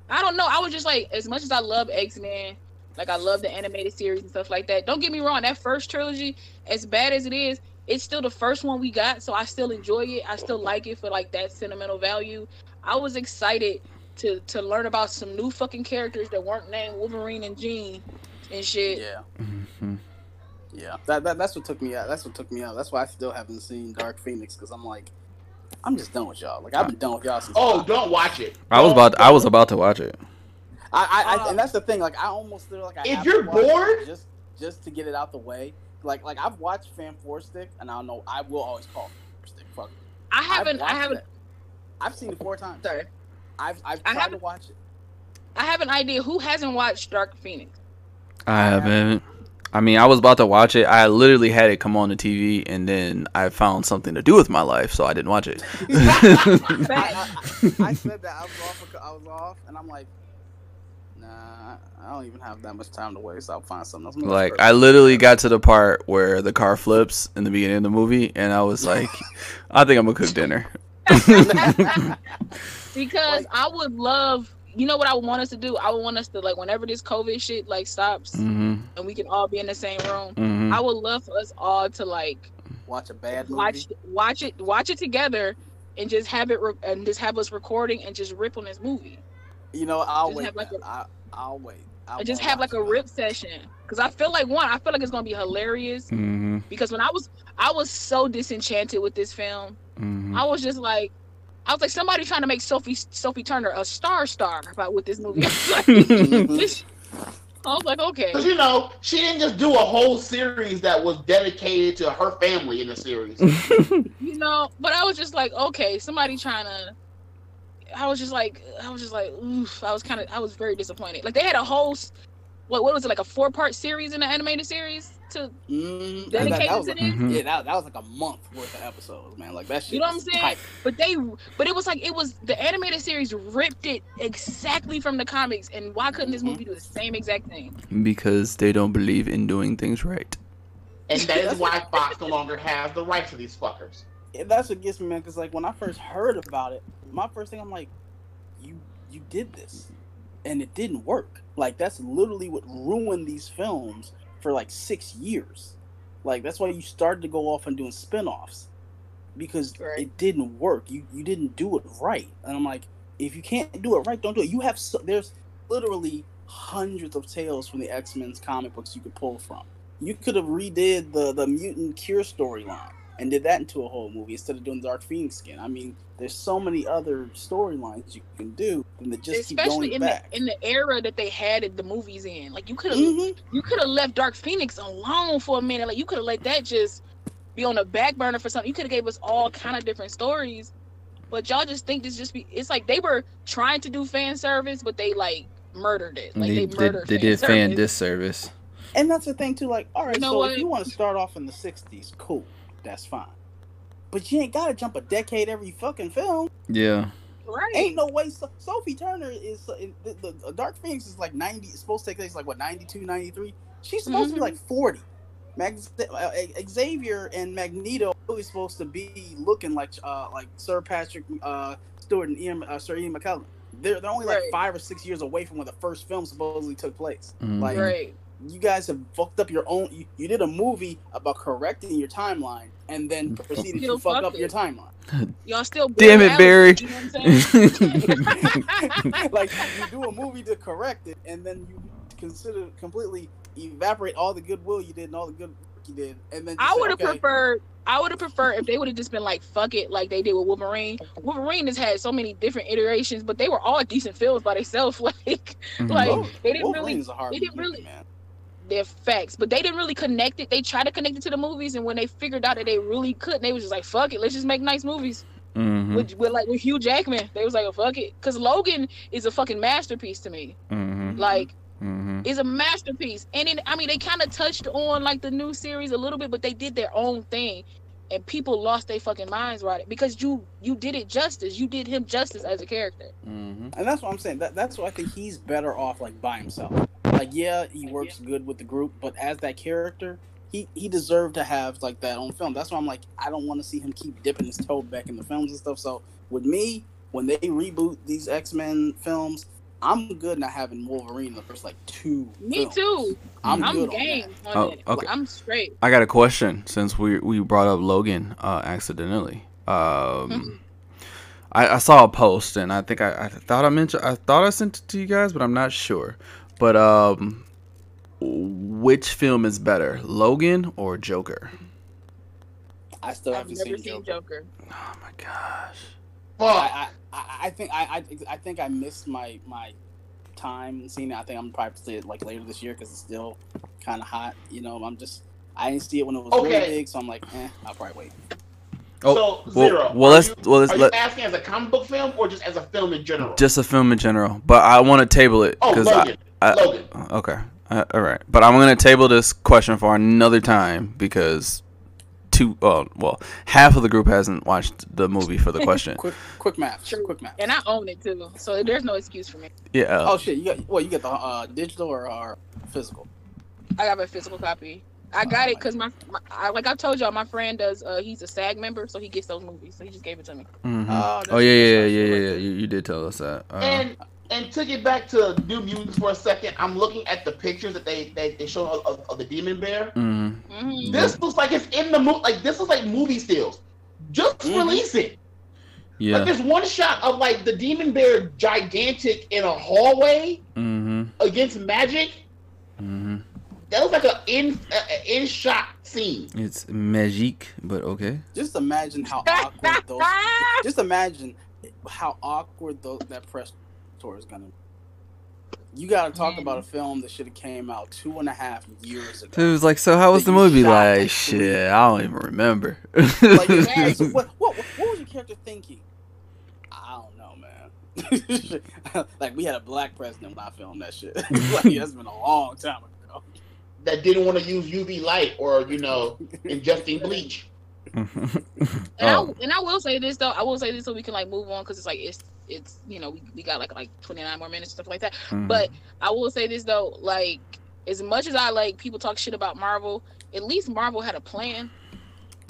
I don't know. I was just like, as much as I love X Men, like I love the animated series and stuff like that. Don't get me wrong, that first trilogy, as bad as it is, it's still the first one we got, so I still enjoy it. I still like it for like that sentimental value. I was excited to to learn about some new fucking characters that weren't named Wolverine and Jean and shit. yeah, Mhm. yeah. That, that that's what took me out. That's what took me out. That's why I still haven't seen Dark Phoenix because I'm like, I'm just done with y'all. Like I've been done with y'all since. Oh, don't watch it. I was Don't- about I was about to watch it. I, I, I Uh, and that's the thing. Like I almost feel like I If have you're to watch it bored- just just to get it out the way. Like like I've watched Fan Four Stick, and I know I will always call it Stick. Fuck. I I've haven't. I haven't. that. I've seen it four times. Sorry, I've I've I tried to haven't- watch it. I have an idea. Who hasn't watched Dark Phoenix? I haven't. I mean, I was about to watch it. I literally had it come on the TV, and then I found something to do with my life, so I didn't watch it. I, I, I said that I was off. I was off, and I'm like, nah, I don't even have that much time to waste. I'll find something else. Like, I Birds. literally got to the part where the car flips in the beginning of the movie, and I was like, I think I'm gonna cook dinner. because Like- I would love. You know what I would want us to do? I would want us to like whenever this COVID shit like stops hmm and we can all be in the same room. hmm I would love for us all to like watch a bad movie. watch watch it watch it together and just have it re- and just have us recording and just rip on this movie You know, I'll Just wait. have like man. I, I'll wait. I and just have like a it. rip session because I feel like one I feel like it's gonna be hilarious hmm because when I was I was so disenchanted with this film hmm I was just like I was like somebody trying to make Sophie Sophie Turner a star star about with this movie. I was like, okay, Because you know, she didn't just do a whole series that was dedicated to her family in the series. you know. But I was just like, okay, somebody trying to. I was just like, I was just like, oof. I was kind of, I was very disappointed. Like they had a whole, what, what was it, like a four part series in the animated series to Mhm. That- dedicate that was to a- this. Yeah, that, that was like a month worth of episodes, man. Like that shit. You know what I'm saying? tight. But they, but it was like it was the animated series ripped it exactly from the comics, and why couldn't this movie do the same exact thing? because they don't believe in doing things right. And that is why Fox no longer has the rights to these fuckers. Yeah, that's what gets me, man. Because like when I first heard about it, my first thing I'm like, you you did this, and it didn't work. Like that's literally what ruined these films for like six years. Like that's why you started to go off and doing spin-offs because Right. it didn't work. You you didn't do it right, and I'm like, if you can't do it right, don't do it. You have so, there's literally hundreds of tales from the X Men's comic books you could pull from. You could have redid the the mutant cure storyline and did that into a whole movie instead of doing Dark Phoenix skin. I mean, there's so many other storylines you can do than to just keep Especially going in back. the in the era that they had the movies in, like you could have Mhm. you could have left Dark Phoenix alone for a minute. Like you could have let that just be on the back burner for something. You could have gave us all kind of different stories, but y'all just think this just be. It's like they were trying to do fan service, but they like murdered it. Like they they, murdered. they fan did fan disservice. And that's the thing too. Like, all right, You know so what? if you want to start off in the '60s, cool, that's fine. But you ain't gotta jump a decade every fucking film. Yeah. Right. Ain't no way. So- Sophie Turner is uh, the, the, the Dark Phoenix is like 90. It's supposed to take place like what 92, 93. She's supposed to be Mhm. like 40. Max, uh, Xavier and Magneto are really supposed to be looking like uh like Sir Patrick uh Stewart and Ian uh, Sir Ian McKellen. They're they're only like five or six years away from when the first film supposedly took place. Mhm. Like right. you guys have fucked up your own. You, you did a movie about correcting your timeline and then proceeded to fuck fucked up your timeline. Y'all still. Damn it, Barry Barry. You know what I'm saying? like you do a movie to correct it, and then you consider completely evaporate all the goodwill you did and all the good work you did, and then I would have okay, preferred. I would have preferred if they would have just been like, "Fuck it," like they did with Wolverine. Wolverine has had so many different iterations, but they were all decent films by themselves. Like, Mhm. like they didn't Wolverine really. is a hard they didn't movie, really- man. They're facts, but they didn't really connect it. They tried to connect it to the movies, and when they figured out that they really couldn't, they was just like, "Fuck it, let's just make nice movies." Mhm. With, with like with Hugh Jackman, they was like, oh, "Fuck it," because Logan is a fucking masterpiece to me. Mhm. Like, Mhm. is a masterpiece. And then I mean, they kind of touched on like the new series a little bit, but they did their own thing. And people lost their fucking minds right because you you did it justice. You did him justice as a character. Mm-hmm. And that's what I'm saying. That, that's why I think he's better off like by himself. Like, yeah, he works good with the group, but as that character, he he deserved to have like that on film. That's why I'm like, I don't want to see him keep dipping his toe back in the films and stuff. So with me, when they reboot these X Men films, I'm good not having Wolverine in the first like two. Me films. too. I'm, I'm good game on that. on Oh, okay. I'm straight. I got a question since we we brought up Logan uh, accidentally. Um, I, I saw a post and I think I, I thought I mentioned I thought I sent it to you guys, but I'm not sure. But um, which film is better, Logan or Joker? I still I've haven't never seen seen Joker. Joker. Oh my gosh. Fuck. I, I, I- I think I, I I think I missed my my time seeing it. I think I'm probably see it like later this year because it's still kind of hot. You know, I'm just I didn't see it when it was really big, so I'm like, eh, I'll probably wait. Oh, so well- zero. well, Are let's- you- well, let's are let- you asking as a comic book film or just as a film in general? Just a film in general, but I want to table it oh, because I, I, Logan. Okay. Uh, all right. But I'm going to table this question for another time because two uh, well, half of the group hasn't watched the movie for the question. Quick quick math. True. Quick math. And I own it too. So there's no excuse for me. yeah. Oh shit! You got well, you get the uh, digital or, or physical? I got a physical copy. I Oh, got it because my, my I, like I told y'all, my friend does. Uh, he's a SAG member, so he gets those movies. So he just gave it to me. Mhm. Oh, oh yeah, yeah, yeah, yeah, yeah. You, you did tell us that. Uh, And and to get back to New Mutants for a second, I'm looking at the pictures that they they, they show of, of, of the Demon Bear. mhm. hmm This looks like it's in the movie. Like this is like movie stills. Just Mhm. release it. Yeah. Like there's one shot of like the Demon Bear gigantic in a hallway Mhm. against Magik. Mhm. That looks like an in a, in shot scene. It's magique, but okay. Just imagine how awkward those. Just imagine how awkward those, that press tour is gonna. You gotta talk Man. about a film that should have came out two and a half years ago. It was like, so how was the movie? Like, like shit, three. I don't even remember. like, yeah, so what, what, what was your character thinking? I don't know, man. like we had a black president when I filmed that shit. like that's been a long time ago. That didn't want to use UV light or you know ingesting bleach. And, oh. I, and I will say this though. I will say this so we can like move on because it's like it's it's you know we, we got like like 29 more minutes stuff like that. Mhm. But I will say this though, like as much as I like people talk shit about Marvel, at least Marvel had a plan.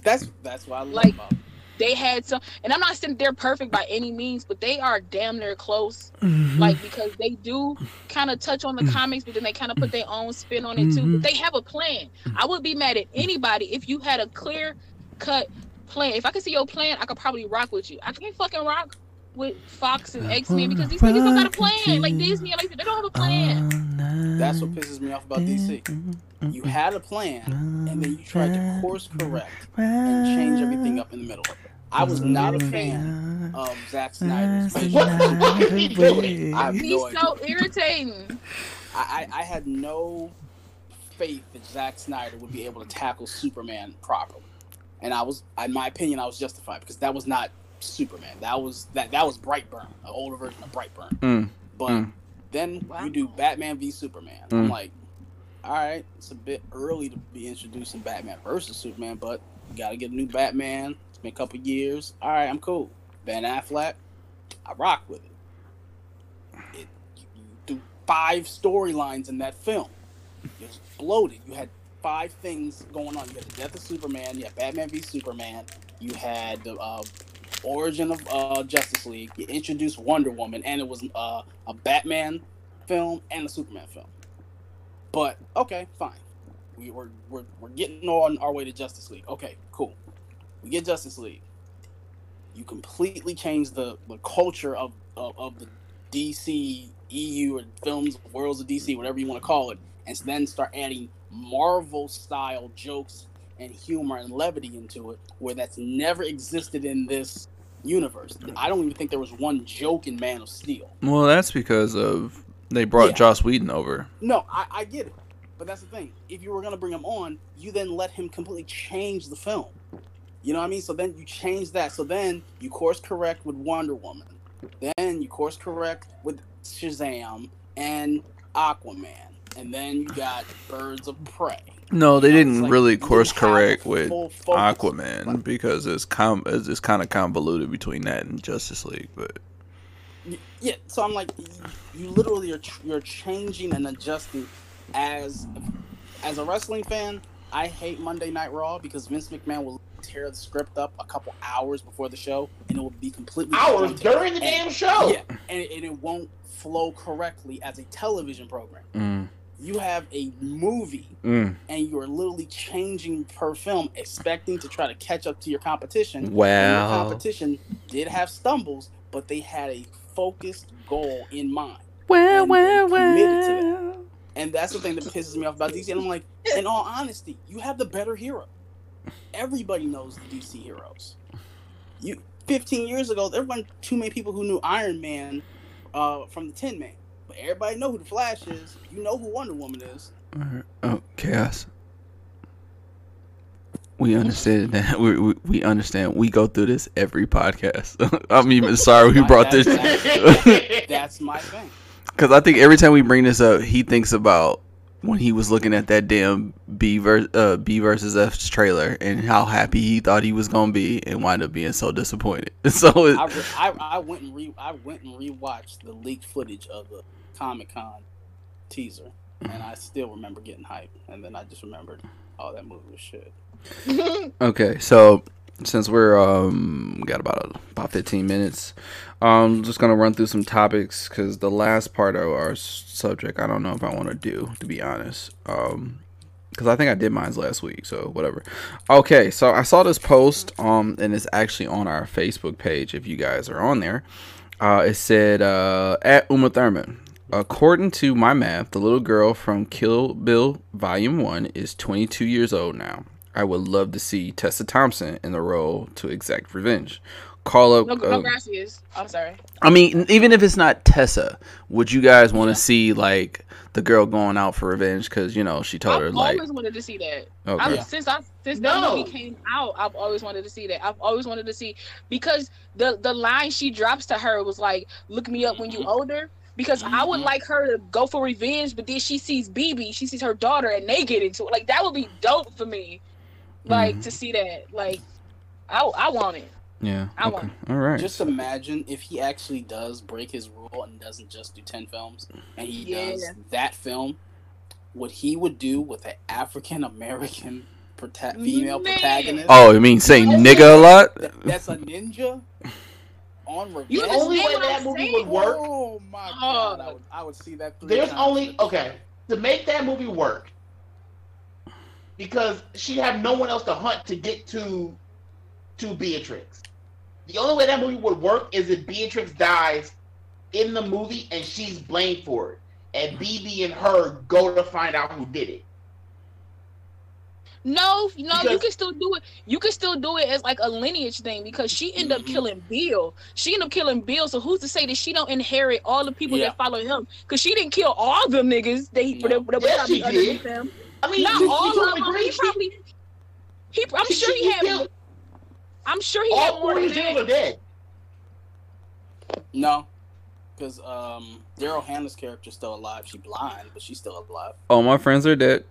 That's that's why I love Like- it. They had some, and I'm not saying they're perfect by any means, but they are damn near close. Mhm. Like because they do kind of touch on the comics, but then they kind of put their own spin on it too. Mhm. But they have a plan. I would be mad at anybody if you had a clear cut plan. If I could see your plan, I could probably rock with you. I can't fucking rock with Fox and X Men because these niggas don't got a plan. Like Disney, like they don't have a plan. That's what pisses me off about DC. You had a plan, and then you tried to course correct and change everything up in the middle. I was not a fan of Zack Snyder's vision. What the fuck is he doing? I have He's no idea. so irritating. I, I, I had no faith that Zack Snyder would be able to tackle Superman properly, and I was, in my opinion, I was justified because that was not Superman. That was that that was Brightburn, an older version of Brightburn. Mm. But Mm. then Wow. you do Batman v Superman. Mm. I'm like, all right, it's a bit early to be introducing Batman versus Superman, but you got to get a new Batman. It's been a couple years. All right, I'm cool. Ben Affleck, I rock with it. It you do five storylines in that film. It was bloated. You had five things going on. You had the death of Superman. You had Batman v Superman. You had the uh, origin of uh, Justice League. You introduced Wonder Woman, and it was uh, a Batman film and a Superman film. But okay, fine. We were we're, we're getting on our way to Justice League. Okay, cool. We get Justice League. You completely change the, the culture of, of, of the DC EU or films, worlds of DC, whatever you want to call it, and then start adding Marvel style jokes and humor and levity into it, where that's never existed in this universe. I don't even think there was one joke in Man of Steel. Well, that's because of they brought Yeah. Joss Whedon over. No, I, I get it. But that's the thing. If you were gonna bring him on, you then let him completely change the film. You know what I mean? So then you change that. So then you course correct with Wonder Woman. Then you course correct with Shazam and Aquaman. and then you got Birds of Prey. No, they You didn't like really course correct with. Aquaman Like, because it's com it's, it's kind of convoluted between that and Justice League. But yeah, so I'm like, y- you literally are tr- you're changing and adjusting as as a wrestling fan. I hate Monday Night Raw because Vince McMahon will tear the script up a couple hours before the show, and it will be completely Hours during the And- damn show. Yeah, and, and it won't flow correctly as a television program. mm, You have a movie mm, and you're literally changing per film, expecting to try to catch up to your competition. And your wow, competition did have stumbles, but they had a focused goal in mind. well, and well, well. And that's the thing that pisses me off about DC. And I'm like, in all honesty, you have the better hero. Everybody knows the DC heroes. You 15 years ago, there weren't too many people who knew Iron Man uh, from the Tin Man. But everybody know who the Flash is. You know who Wonder Woman is. Oh, Kayos. We understand that. We, we we understand. We go through this every podcast. I'm even sorry we brought this That's my thing. because I think every time we bring this up, he thinks about when he was looking at that damn B ver- uh, B versus F trailer and how happy he thought he was gonna be and wind up being so disappointed. So it, I, re- I, I went and re I went and rewatched the leaked footage of the Comic Con teaser, and I still remember getting hyped. And then I just remembered, oh, that movie was shit. Okay, so since we're um got about about 15 minutes, um just gonna run through some topics because the last part of our subject I don't know if I want to do to be honest. Um, because I think I did mine last week, so whatever. Okay, so I saw this post um and it's actually on our Facebook page if you guys are on there. Uh, it said uh at Uma Thurman. According to my math, the little girl from Kill Bill Volume 1 is 22 years old now. I would love to see Tessa Thompson in the role to exact revenge. Call up. No, uh, no gracias. I'm sorry. I mean, even if it's not Tessa, would you guys want to see like the girl going out for revenge? Because you know she told her like. I've always wanted to see that. okay, I'm, since I since No. that movie came out, I've always wanted to see that. I've always wanted to see because the the line she drops to her was like, "Look me up when you're older." Because I would Mhm. like her to go for revenge, but then she sees BB, she sees her daughter, and they get into it. Like that would be dope for me, like Mhm. to see that. Like, I I want it. yeah, I okay, want- all right. Just imagine if he actually does break his rule and doesn't just do 10 films, and he Yeah. does that film, what he would do with an African American prota- female Man. protagonist. oh, you mean say nigga a lot? that- that's a ninja on revenge. You The only way that I'm movie saying? would work. Oh my Oh. god, I would, I would see that. Three There's times. only okay to make that movie work because she had no one else to hunt to get to to Beatrix. The only way that movie would work is if Beatrix dies in the movie and she's blamed for it, and BB and her go to find out who did it. No, no, you can still do it. You can still do it as like a lineage thing because she ended up Mhm. killing Bill. She ended up killing Bill. So who's to say that she don't inherit all the people Yeah. that follow him? Because she didn't kill all them niggas. They No. that, that Yes, she did. him. I mean, Not she, all she of them. agree. He probably. He, I'm she- sure he she had. killed- I'm sure he all had more four of than his people are dead. No, because um, Daryl Hannah's character's still alive. She's blind, but she's still alive. All my friends are dead.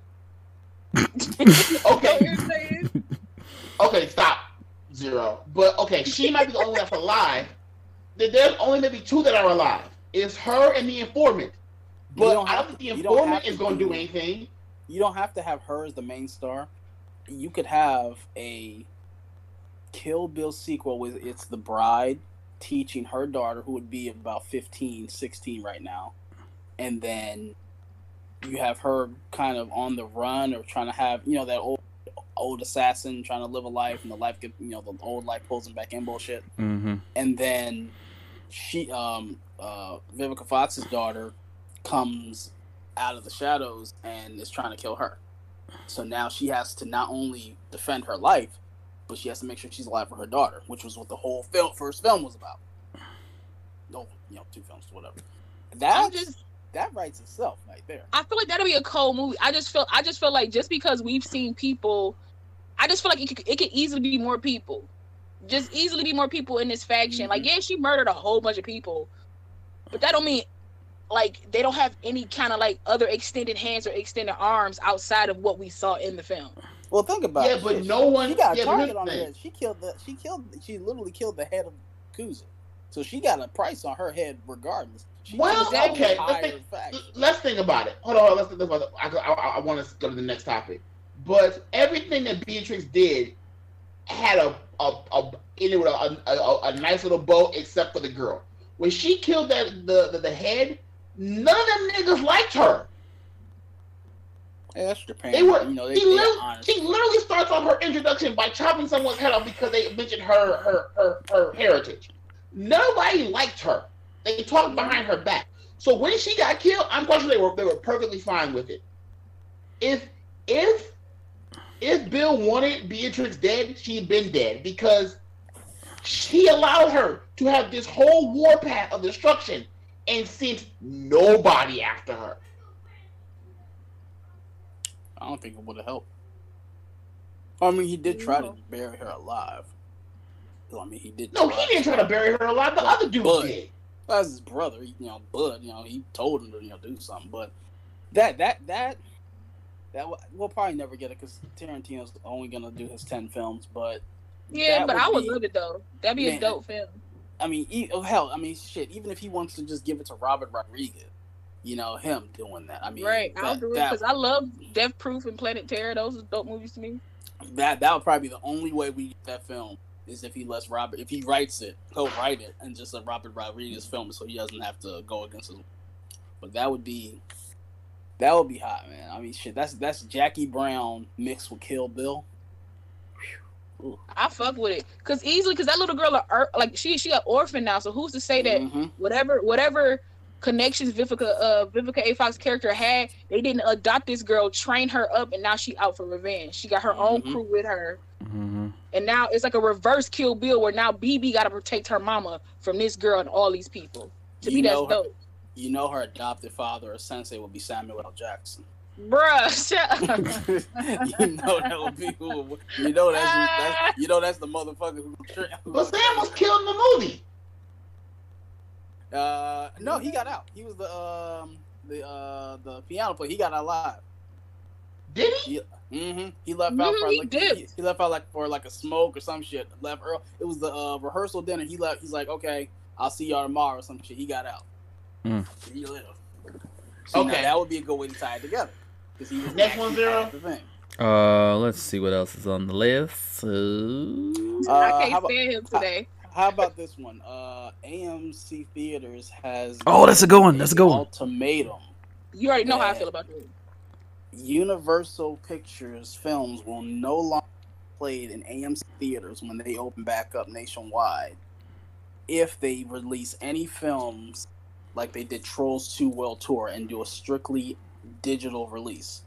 Okay, okay, stop. Zero. But okay, she might be the only one that's alive. There's only maybe two that are alive. It's her and the informant. But don't I don't think to- the informant have is going to do do- anything. You don't have to have her as the main star. You could have a Kill Bill sequel with it's the bride teaching her daughter, who would be about 15, 16 right now, and then you have her kind of on the run or trying to have you know that old old assassin trying to live a life and the life get you know the old life pulls him back in bullshit Mm-hmm. and then she um uh Vivica Fox's daughter comes out of the shadows and is trying to kill her. So now she has to not only defend her life, but she has to make sure she's alive for her daughter, which was what the whole film first film was about. No, you know, two films, whatever. I'm That just. That writes itself right there. I feel like that'll be a cold movie. I just feel. I just feel like just because we've seen people, I just feel like it could, it could easily be more people. Just easily be more people in this faction. Like, mm-hmm. yeah, she murdered a whole bunch of people, but that don't mean like they don't have any kind of like other extended hands or extended arms outside of what we saw in the film. Well, think about Yeah, it. but Shit, no one. She got a yeah, target on her head. She killed the. She killed. She literally killed the head of Kuza. So she got a price on her head regardless. She Well, okay, let's think- Let's think about it. Hold on, hold on, let's think about it. I, I, I want to go to the next topic. But everything that Beatrix did had a a a, with a, a, a, nice little bow, except for the girl. When she killed that the, the the head, none of them niggas liked her. Yeah, that's Japan. They were. you know, they, she, they literally, she literally starts off her introduction by chopping someone's head off because they mentioned her her her, her heritage. Nobody liked her. They talked behind her back. So when she got killed, I'm quite sure they were they were perfectly fine with it. If if if Bill wanted Beatrix dead, she'd been dead because he allowed her to have this whole war path of destruction and sent nobody after her. I don't think it would have helped. I mean, he did try to bury her alive. So, I mean, he did. No, he didn't try to bury her alive. The other dude But- did. That's his brother, you know. Bud, you know, he told him to you know do something. But that that that that we'll probably never get it because Tarantino's only gonna do his ten films. But Yeah, but would I would be- love it though. That'd be a dope film. I mean, e- oh, hell, I mean, shit. Even if he wants to just give it to Robert Rodriguez, you know, him doing that. I mean, right, I'll do it because I love Death Proof and Planet Terror. Those are dope movies to me. that that would probably be the only way we get that film is if he lets Robert if he writes it, he'll write it and just let Robert Rodriguez film it so he doesn't have to go against him. but that would be that would be hot, man. I mean shit, that's that's Jackie Brown mixed with Kill Bill. Ooh. I fuck with it because easily because that little girl are like she she an orphan now. So who's to say that Mhm. whatever whatever connections Vivica uh Vivica A Fox character had, they didn't adopt this girl, train her up, and now she out for revenge. She got her own Mhm. crew with her, Mm-hmm. and now it's like a reverse Kill Bill where now BB got to protect her mama from this girl and all these people. To You me, that's know her- dope, You know her adopted father or sensei would be Samuel L. Jackson. bruh. Shut up. you know that would be who you know that's, that's you know that's the motherfucker who, who But Sam was killed in the movie. Uh, no, he got out. He was the um the uh the piano player. He got out alive. Did he? Mm-hmm. He left out Mhm, for he like did. He, he left out like for like a smoke or some shit. Left early. It was the uh, rehearsal dinner. He left. He's like, okay, I'll see y'all tomorrow or some shit. He got out. Mm. He lived. So now Okay. that would be a good way to tie it together. 'Cause he was Next one, actually Zero. part of The thing. Uh, let's see what else is on the list. Uh, Uh, I can't about- stand him today. How about this one? Uh, AMC Theaters has. Oh, that's a good one. That's a good one. Ultimatum. You already know how I feel about that. Universal Pictures films will no longer be played in AMC theaters when they open back up nationwide if they release any films like they did Trolls 2 World Tour and do a strictly digital release.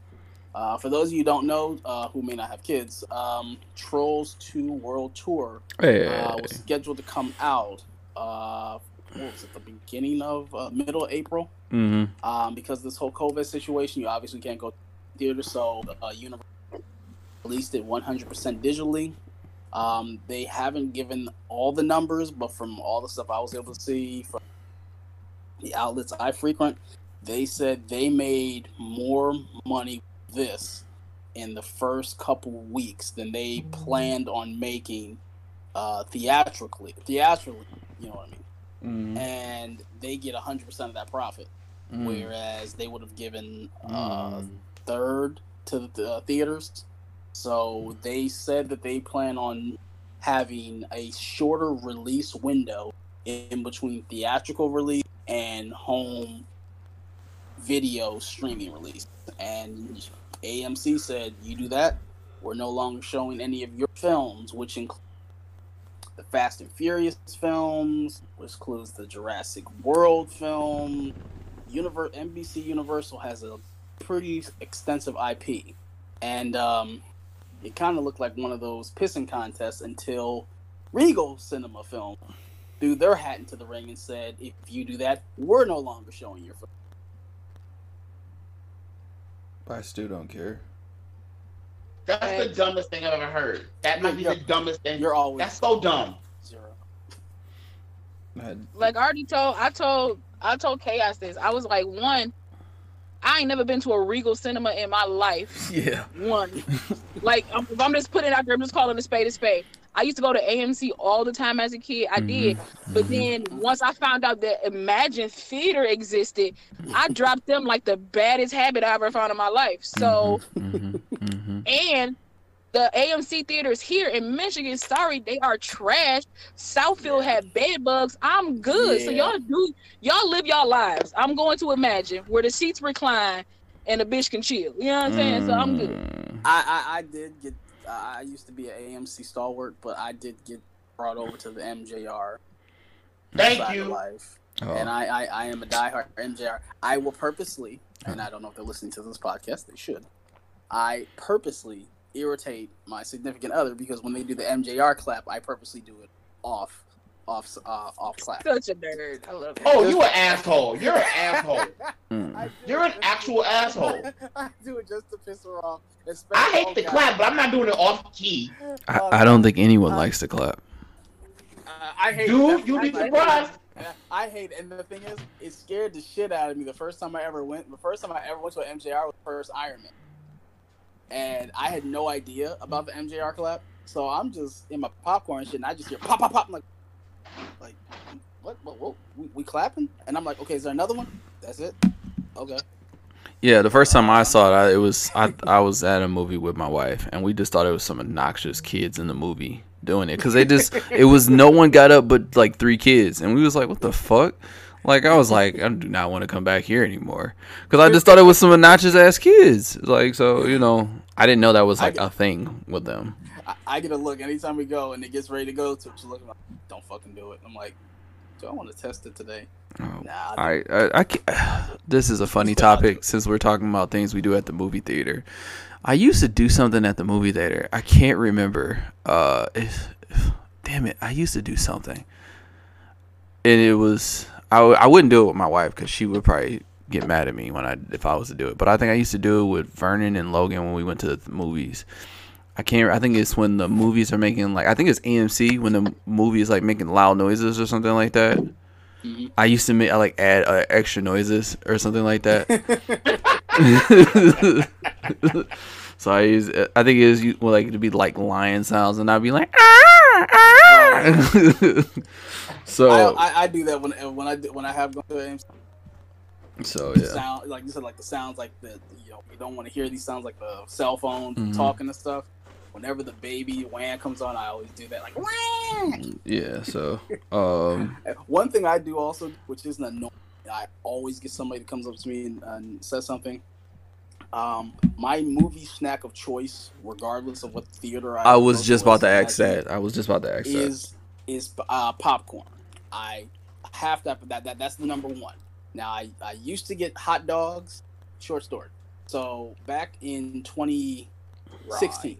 Uh, for those of you who don't know, uh, who may not have kids, um, Trolls 2 World Tour hey, uh, was scheduled to come out. Uh, what was it? The beginning of uh, middle of April mm-hmm. um, because of this whole COVID situation, you obviously can't go to the theater. So, uh, Universal released it 100% digitally. Um, they haven't given all the numbers, but from all the stuff I was able to see from the outlets I frequent, they said they made more money this in the first couple weeks than they planned on making uh, theatrically. Theatrically, you know what I mean? Mm-hmm. And they get 100% of that profit Mm. whereas they would have given uh, Mm. third to the uh, theaters. So they said that they plan on having a shorter release window in between theatrical release and home video streaming release. And AMC said, "You do that, we're no longer showing any of your films, which include." The Fast and Furious films, which includes the Jurassic World film, Univer- NBC Universal has a pretty extensive IP, and um, it kind of looked like one of those pissing contests until Regal Cinema Film threw their hat into the ring and said, "If you do that, we're no longer showing your film." I still don't care. That's the dumbest thing I've ever heard. That might be the dumbest thing. You're always That's so dumb. zero. Like I already told, I told I told Kayos this. I was like, one, I ain't never been to a Regal cinema in my life. Yeah. One, like um, if I'm just putting it out there, I'm just calling a spade a spade. I used to go to AMC all the time as a kid. I did, but then once I found out that Emagine Theater existed, I dropped them like the baddest habit I ever found in my life. So, Mhm, mhm. and the AMC theaters here in Michigan, sorry, they are trash. Southfield had bed bugs. I'm good. So y'all do y'all live y'all lives. I'm going to Emagine where the seats recline and the bitch can chill. You know what I'm saying? So I'm good. Mm. I, I, I did get. I used to be an AMC stalwart, but I did get brought over to the MJR. Thank you. Life. Oh. And I, I, I am a diehard MJR. I will purposely, and I don't know if they're listening to this podcast, they should. I purposely irritate my significant other because when they do the MJR clap, I purposely do it off, off, uh, off clap. Such a nerd. I love it. Oh, you an asshole. You're an asshole. Mm. You're an actual asshole. I do it just to piss her off. I hate oh, the God. clap, but I'm not doing it off key. I, I don't think anyone likes to clap. Uh, I hate Dude, you'll be I- I- surprised. I hate, and the thing is, it scared the shit out of me. The first time I ever went, the first time I ever went to an MJR was the first Iron Man, and I had no idea about the MJR clap. So I'm just in my popcorn shit, and I just hear pop, pop, pop. I'm like, like, what? What? what? We, we clapping? And I'm like, okay, is there another one? That's it. Okay. Yeah, the first time I uh-huh. saw it, I, it was I I was at a movie with my wife, and we just thought it was some obnoxious kids in the movie doing it because they just it was no one got up but like three kids, and we was like, what the fuck? Like I was like, I do not want to come back here anymore because I just thought it was some obnoxious ass kids. Like so, you know, I didn't know that was like get- a thing with them. I, I get a look anytime we go, and it gets ready to go. She's looking like, don't fucking do it. I'm like, do I want to test it today? Oh, Nah. I, I, I can't, this is a funny topic since we're talking about things we do at the movie theater. I used to do something at the movie theater. I can't remember. Uh, if, if- damn it, I used to do something, and it was I, w- I wouldn't do it with my wife because she would probably get mad at me when I if I was to do it. But I think I used to do it with Vernon and Logan when we went to the movies. I can't. I think it's when the movies are making like I think it's AMC when the movie is like making loud noises or something like that. Mhm. I used to make I like add uh, extra noises or something like that. so I use I think it was well, like to be like lion sounds and I'd be like ah, ah. so I, I, I do that when when I do- when I have gone to AMC. so yeah sound like you said, like the sounds like the you know you don't want to hear these sounds like the cell phone Mhm. talking and stuff. Whenever the baby wham comes on, I always do that like wham. yeah so um One thing I do also, which isn't annoying, I always get somebody that comes up to me and, and says something. Um, my movie snack of choice, regardless of what theater I, I was just about to ask that I was just about to ask that is is uh, popcorn. I have to have that. That that's the number one. Now I, I used to get hot dogs. Short story. So back in 2016,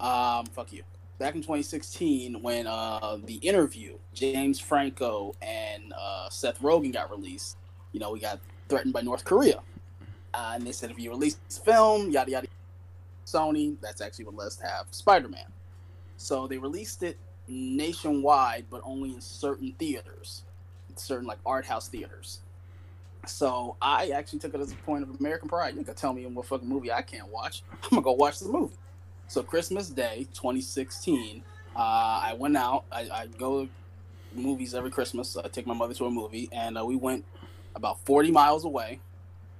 um, fuck you. Back in 2016, when uh the interview, James Franco and uh, Seth Rogen got released, you know we got threatened by North Korea, uh, and they said if you release this film, yada yada. Sony, that's actually what let's have Spider-Man. So they released it nationwide, but only in certain theaters, certain like art house theaters. So I actually took it as a point of American pride. You can tell me what fucking movie I can't watch. I'm gonna go watch the movie. So Christmas Day, 2016, uh, I went out. I, I go to movies every Christmas. I take my mother to a movie, and uh, we went about 40 miles away.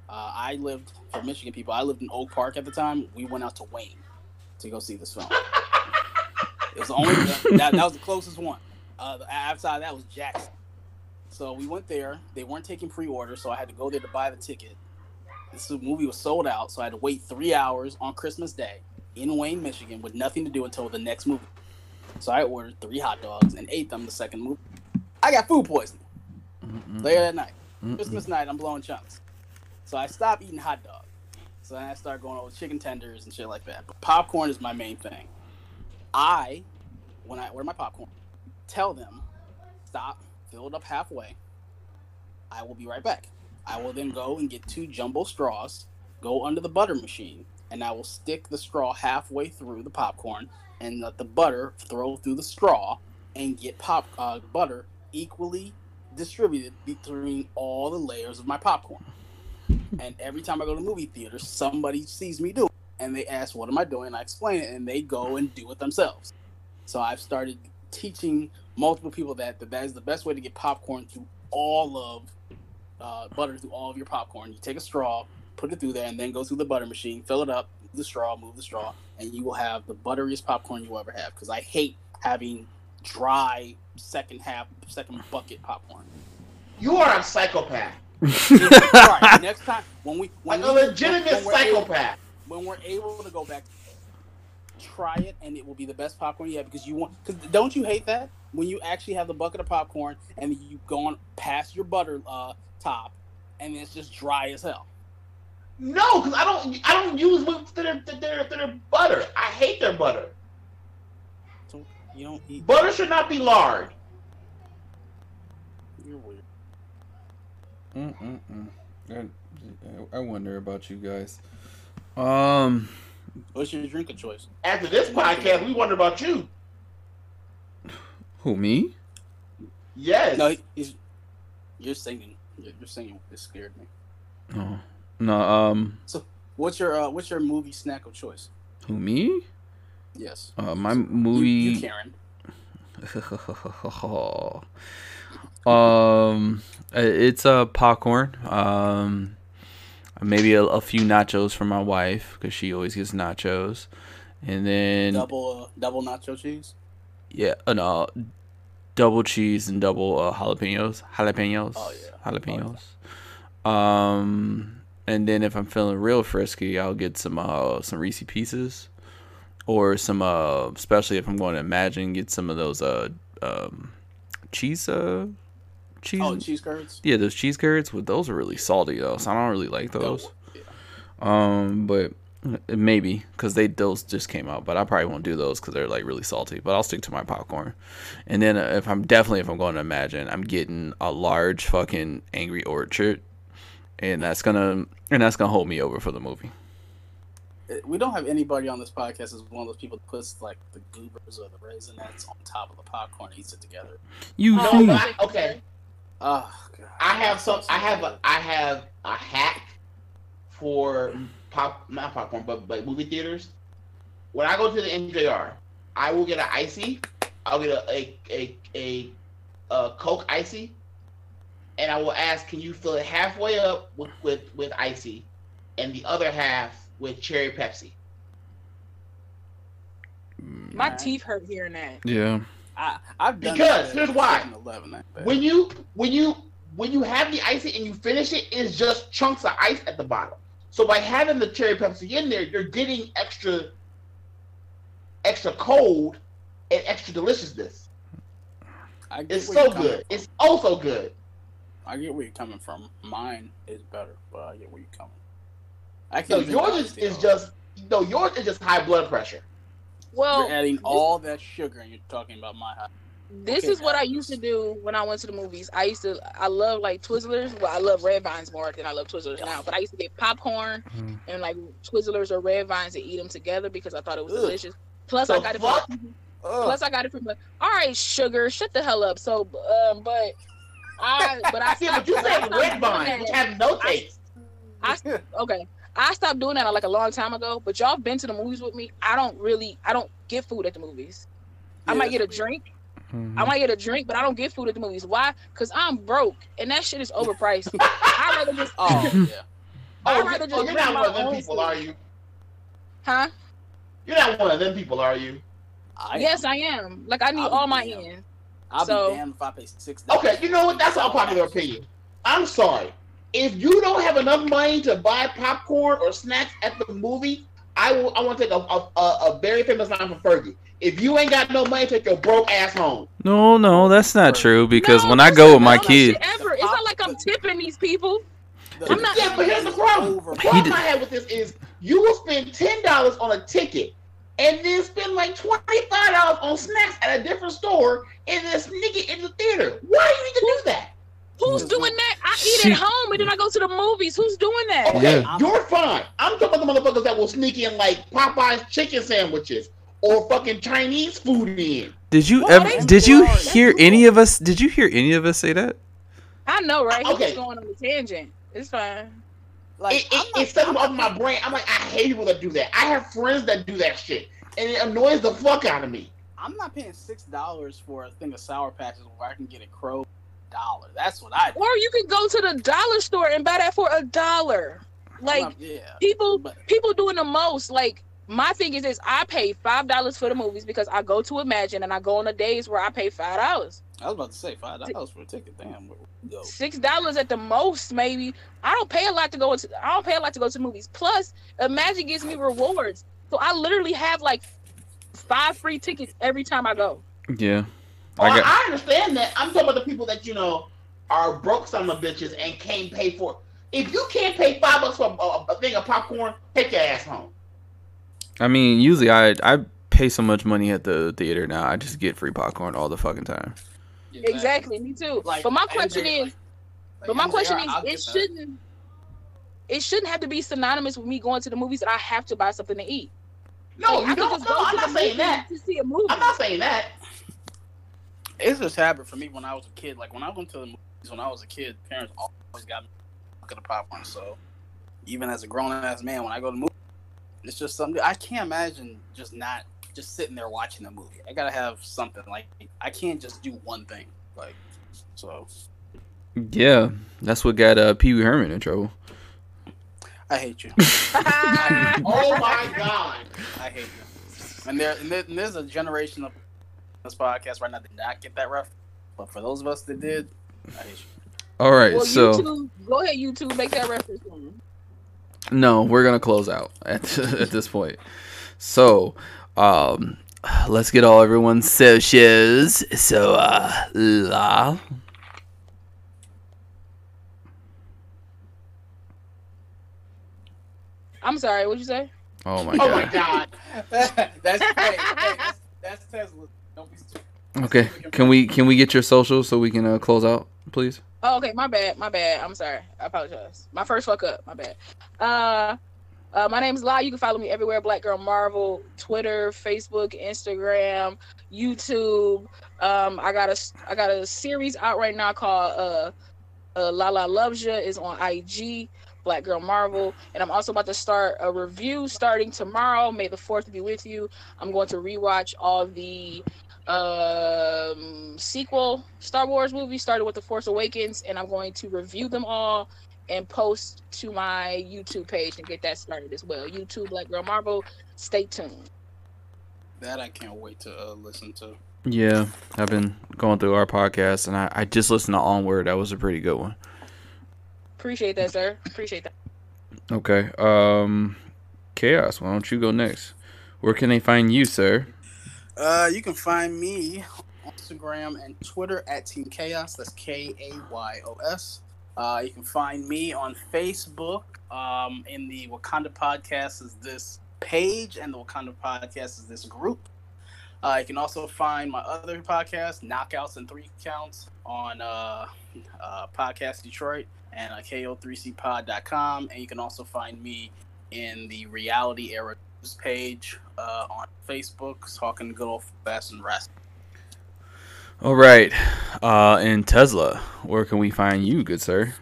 Uh, I lived for Michigan people. I lived in Oak Park at the time. We went out to Wayne to go see this film. It was the only that, that was the closest one. Uh, outside of that was Jackson. So we went there. They weren't taking pre-order, so I had to go there to buy the ticket. This movie was sold out, so I had to wait three hours on Christmas Day in Wayne, Michigan, with nothing to do until the next movie. So I ordered three hot dogs and ate them the second movie. I got food poisoning Mm-mm. later that night. Mm-mm. Christmas night, I'm blowing chunks. So I stopped eating hot dogs. So then I started going over chicken tenders and shit like that. But popcorn is my main thing. I, when I order my popcorn, tell them, stop, fill it up halfway. I will be right back. I will then go and get two jumbo straws, go under the butter machine, and I will stick the straw halfway through the popcorn and let the butter throw through the straw and get pop uh, butter equally distributed between all the layers of my popcorn. And every time I go to the movie theater, somebody sees me do it, and they ask, "What am I doing?" And I explain it, and they go and do it themselves. So I've started teaching multiple people that that, that is the best way to get popcorn through all of uh, butter through all of your popcorn. You take a straw, put it through there, and then go through the butter machine, fill it up, the straw, move the straw, and you will have the butteriest popcorn you will ever have. Because I hate having dry second half, second bucket popcorn. You are a psychopath. Right, next time when we when Like a legitimate when we're able- psychopath. when we're able to go back, try it, and it will be the best popcorn you have because you want. Because don't you hate that when you actually have the bucket of popcorn and you've gone past your butter uh, top, and it's just dry as hell. No, because I don't. I don't use whips their, their their butter. I hate their butter. So you don't eat. Butter should not be lard. You're weird. Mm-mm-mm. I, I wonder about you guys. Um, What's your drink of choice? After this podcast, we wonder about you. who me? Yes. No, he's. You're singing. You're you're singing. It scared me. Oh, no. Um, So, What's your uh, What's your movie snack of choice? who me? Yes. Uh, my You, movie. you Karen. um, it's a uh, popcorn. Um, maybe a, a few nachos for my wife because she always gets nachos, and then Double uh, double nacho cheese. yeah, uh, no, double cheese and double uh, jalapenos. Jalapenos. Oh, yeah. Jalapenos. Um, and then if I'm feeling real frisky, I'll get some uh some Reese Pieces, or some uh, especially if I'm going to Emagine, get some of those uh um cheese uh cheese. Oh, cheese curds. Yeah, those cheese curds. With those are really salty though, so I don't really like those. Yeah. Um, but uh, maybe because they those just came out, but I probably won't do those because they're like really salty. But I'll stick to my popcorn. And then uh, if I'm definitely if I'm going to Emagine, I'm getting a large fucking Angry Orchard, and that's gonna and that's gonna hold me over for the movie. Uh, We don't have anybody on this podcast as one of those people that puts like the goobers or the raisinets on top of the popcorn and eats it together. You Oh, think? I- okay. Oh, God. I have some. I have a. I have a hack for pop, not popcorn, but but movie theaters. When I go to the MJR, I will get an icy. I'll get a a a, a, a Coke icy, and I will ask, can you fill it halfway up with with with icy, and the other half with cherry Pepsi. Mm. My Alright. teeth hurt hearing that. Yeah. I, I've done Because, that here's why. 7-Eleven. When you when you when you have the icy and you finish it, it's just chunks of ice at the bottom. So by having the cherry Pepsi in there, you're getting extra extra cold and extra deliciousness. I get It's so good. from. It's also good. I get where you're coming from. Mine is better, but I get where you're coming. I can't drink yours is, is just no, yours is just high blood pressure. Well, You're adding all that sugar and you're talking about my high. this Okay, is what I used to do when I went to the movies. I used to, I love like Twizzlers. Well, I love Red Vines more than I love Twizzlers now. But I used to get popcorn Mhm. and like Twizzlers or Red Vines and eat them together because I thought it was Ugh. delicious. Plus, The I got it. From, plus, I got it from. All right, sugar, shut the hell up. So, um, but I, but I See, but you but I said stopped red doing vine, that. which have no taste. I okay. I stopped doing that like a long time ago. But y'all been to the movies with me. I don't really. I don't get food at the movies. I might get a that's weird. drink. Mhm. I might get a drink, but I don't get food at the movies. Why? Cause I'm broke, and that shit is overpriced. I rather just, Oh yeah. I'd Oh, rather you- just oh, you're not one of them people, food. are you? huh? You're not one of them people, are you? I yes, am. I am. Like I need I'll all my damned. ends. I'll so- be damned if I pay six. dollars Okay, you know what? That's an unpopular opinion. I'm sorry. If you don't have enough money to buy popcorn or snacks at the movie, I will. I want to take a, a, a, a very famous line from Fergie. If you ain't got no money, take your broke ass home. No, no, that's not true because No, when I go with my kids, Ever. It's not like I'm tipping these people. I'm not- Yeah, but here's the problem. The problem I have with this is you will spend ten dollars on a ticket and then spend like twenty five dollars on snacks at a different store and then sneak it in the theater. Why do you need to do that? Who's doing that? I She- eat at home and then I go to the movies. Who's doing that? Okay, Yeah. you're fine. I'm talking about the motherfuckers that will sneak in like Popeye's chicken sandwiches or fucking Chinese food in. did you Well, ever? Did you hard. hear That's any of us? Did you hear any of us say that? I know, right? He's Okay. just going on a tangent. It's fine. Like it, I'm it, not- it sets I'm off my brain. I'm like, I hate people that do that. I have friends that do that shit, and it annoys the fuck out of me. I'm not paying six dollars for a thing of sour patches where I can get a crow dollar. That's what I. do. Or you can go to the dollar store and buy that for a dollar. Like not- yeah, people, but people doing the most. Like my thing is this: I pay five dollars for the movies because I go to Emagine and I go on the days where I pay five dollars, I was about to say five dollars for a ticket. Damn, six dollars at the most, maybe. I don't pay a lot to go to. I don't pay a lot to go to movies. Plus, Emagine gives me rewards, so I literally have like five free tickets every time I go. Yeah. Oh, I I, got I understand that. I'm talking about the people that you know are broke son of bitches and can't pay for. If you can't pay five bucks for a, a thing of popcorn, take your ass home. I mean, usually I I pay so much money at the theater now. I just get free popcorn all the fucking time. Exactly, me too. Like, but my question is, like- but my MJR, question is, I'll it shouldn't. It shouldn't have to be synonymous with me going to the movies that I have to buy something to eat. No, Like, I you could don't. just No, go I'm to not the saying movie that. to see a movie. I'm not saying that. It's just habit for me when I was a kid. Like when I went to the movies when I was a kid, parents always got me a bucket of popcorn. So even as a grown ass man, when I go to the movie, it's just something I can't imagine just not just sitting there watching the movie. I gotta have something like I can't just do one thing. Like so, Yeah, that's what got uh, Pee Wee Herman in trouble. I hate you. Oh my god. I hate you. And there, and there and there's a generation of this podcast right now that did not get that rough. But for those of us that did, I hate you. All right, well, so YouTube, go ahead, YouTube, make that reference. for no, we're gonna close out at at this point. So, um, let's get all everyone's socials. So, uh, la. I'm sorry, what'd you say? Oh my god. Oh my god. god. that's, hey, hey, that's that's Tezla. Don't be stupid. Okay, can we can we get your socials so we can uh, close out, please? Oh, okay, my bad, my bad. I'm sorry. I apologize. My first fuck up. My bad. Uh, uh, my name is La. You can follow me everywhere. Black Girl Marvel, Twitter, Facebook, Instagram, YouTube. Um, I got a I got a series out right now called uh, uh La La Loves Ya is on IG. Black Girl Marvel, and I'm also about to start a review starting tomorrow. May the fourth be with you. I'm going to rewatch all the um sequel Star Wars movies started with The Force Awakens and I'm going to review them all and post to my YouTube page and get that started as well. YouTube Black Girl Marvel. Stay tuned. That I can't wait to uh, listen to. Yeah, I've been going through our podcast and I, I just listened to Onward. That was a pretty good one. Appreciate that, sir. Appreciate that. Okay. Um, Kayos. Why don't you go next? Where can they find you, sir? Uh, you can find me on Instagram and Twitter at Team Kayos. That's K A Y O S. Uh, you can find me on Facebook. Um, in the WaKinda Podcast is this page, and the WaKinda Podcast is this group. Uh, you can also find my other podcast, Knockouts and Three Counts, on uh, uh, Podcast Detroit and uh, ko3cpod.com. And you can also find me in the Reality Era News page uh, on Facebook, talking good old fast and rest. All right. Uh, and Tezla. Where can we find you, good sir?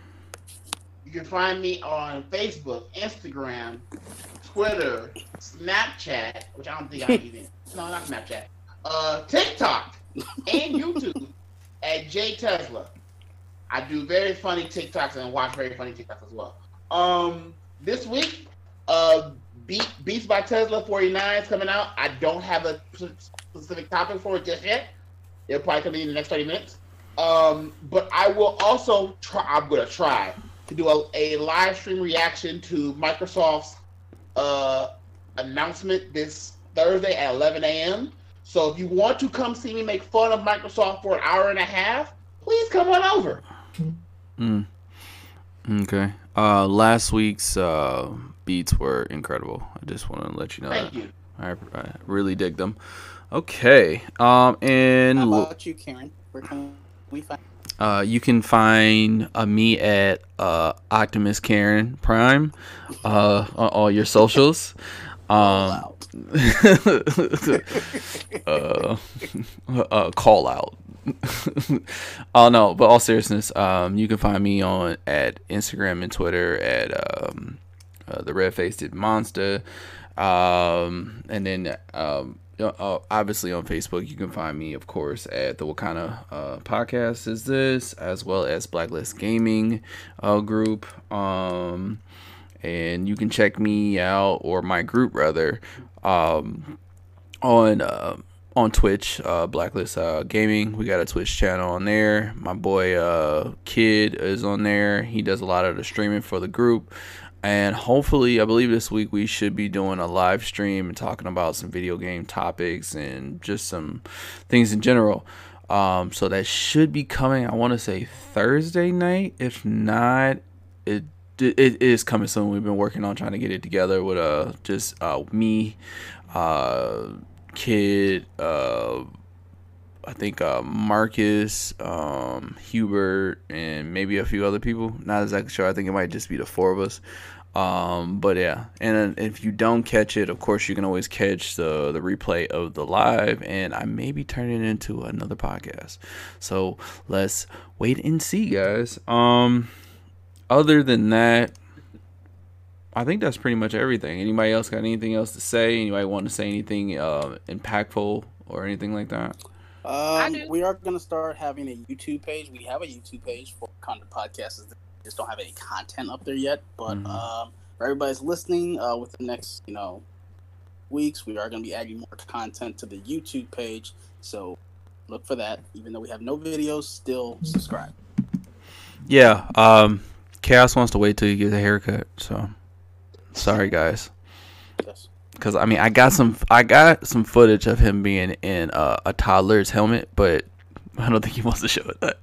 You can find me on Facebook, Instagram, Twitter, Snapchat, which I don't think I even no, not Snapchat. Uh, TikTok and YouTube at Jay Tezla. I do very funny TikToks and watch very funny TikToks as well. Um, this week, uh, Beat, Beats by Tezla 49 is coming out. I don't have a specific topic for it just yet. It'll probably come in the next 30 minutes. Um, but I will also try. I'm gonna try to do a, a live stream reaction to Microsoft's uh, announcement this Thursday at 11 a.m. So if you want to come see me make fun of Microsoft for an hour and a half, please come on over. Mm. Okay. Uh, last week's uh, beats were incredible. I just want to let you know Thank that. you. I, I really dig them. Okay. Um, and How about you, Karen? Where can we find? uh, you can find uh, me at uh, Optimus Karen Prime uh, on all your socials. Um, uh, uh, call out. oh no, but all seriousness, um, you can find me on at Instagram and Twitter at um, uh, the Red Faced Monster, um, and then um, uh, obviously on Facebook you can find me, of course, at the What Kind of uh, Podcast Is This, as well as Blaklist Gaming uh, group. Um, and you can check me out or my group rather um, on uh, on Twitch, uh, Blacklist uh, Gaming. We got a Twitch channel on there. My boy uh, Kid is on there. He does a lot of the streaming for the group. And hopefully, I believe this week we should be doing a live stream and talking about some video game topics and just some things in general. Um, so that should be coming. I want to say Thursday night. If not, it it is coming soon. We've been working on trying to get it together with uh just uh me, uh kid, uh I think uh Marcus, um Hubert, and maybe a few other people. Not exactly sure. I think it might just be the four of us. Um, but yeah, and if you don't catch it, of course you can always catch the the replay of the live, and I may be turning it into another podcast. So let's wait and see, guys. Um other than that, I think that's pretty much everything. Anybody else got anything else to say? Anybody want to say anything uh, impactful or anything like that? Um, we are going to start having a YouTube page. We have a YouTube page for content podcasts. We just don't have any content up there yet. But mm-hmm. um, for everybody's listening, uh, with the next you know weeks, we are going to be adding more content to the YouTube page. So look for that. Even though we have no videos, still subscribe. Yeah. Um, Kayos wants to wait till you get a haircut. So, sorry guys. Because I mean, I got some, I got some footage of him being in uh, a toddler's helmet, but I don't think he wants to show it. That.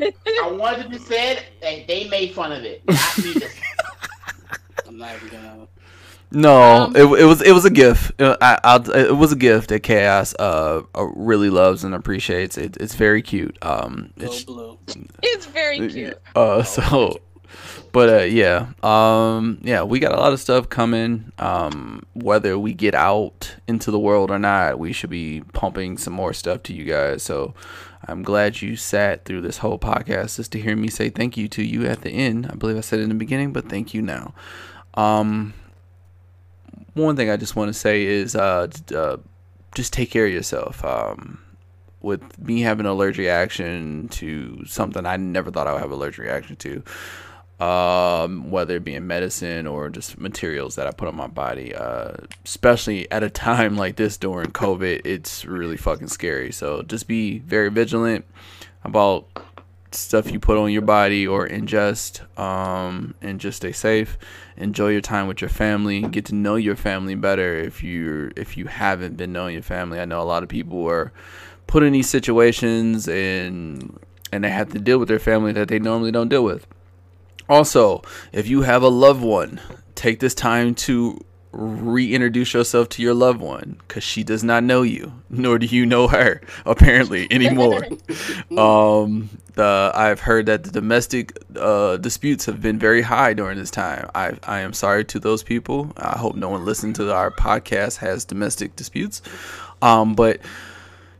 I wanted to be said, and they made fun of it. Not me. I'm not even gonna. No, um, it, it was it was a gift. Uh, I, I, it was a gift that Kayos uh, uh, really loves and appreciates. It, it's very cute. Um, it's, it's very cute. Uh, so, but uh, yeah, um, yeah, we got a lot of stuff coming. Um, whether we get out into the world or not, we should be pumping some more stuff to you guys. So, I'm glad you sat through this whole podcast just to hear me say thank you to you at the end. I believe I said it in the beginning, but thank you now. Um, one thing I just want to say is uh, uh, just take care of yourself. Um, with me having an allergic reaction to something I never thought I would have an allergic reaction to, um, whether it be in medicine or just materials that I put on my body, uh, especially at a time like this during COVID, it's really fucking scary. So just be very vigilant about stuff you put on your body or ingest um, and just stay safe enjoy your time with your family get to know your family better if you if you haven't been knowing your family. I know a lot of people are put in these situations and and they have to deal with their family that they normally don't deal with. Also if you have a loved one take this time to reintroduce yourself to your loved one because she does not know you, nor do you know her apparently anymore. um, the I've heard that the domestic uh, disputes have been very high during this time. I I am sorry to those people. I hope no one listening to our podcast has domestic disputes. Um, but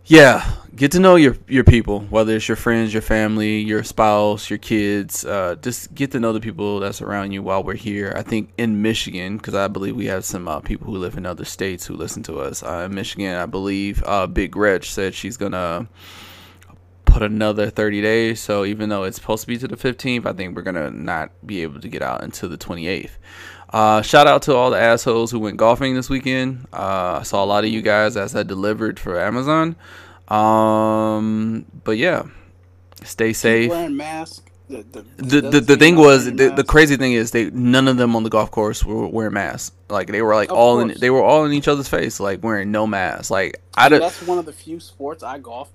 yeah, get to know your your people, whether it's your friends, your family, your spouse, your kids. Uh, just get to know the people that's around you while we're here. I think in Michigan, because I believe we have some uh, people who live in other states who listen to us. Uh, in Michigan, I believe uh, Big Gretch said she's gonna put another 30 days. So even though it's supposed to be to the 15th, I think we're gonna not be able to get out until the 28th. Uh, shout out to all the assholes who went golfing this weekend. Uh, I saw a lot of you guys as I delivered for Amazon. Um, but yeah, stay safe. Wearing mask. The, the, the, the, the thing was the, the crazy thing is they none of them on the golf course were wearing masks like they were like of all course. in they were all in each other's face like wearing no masks like I that's one of the few sports I golf.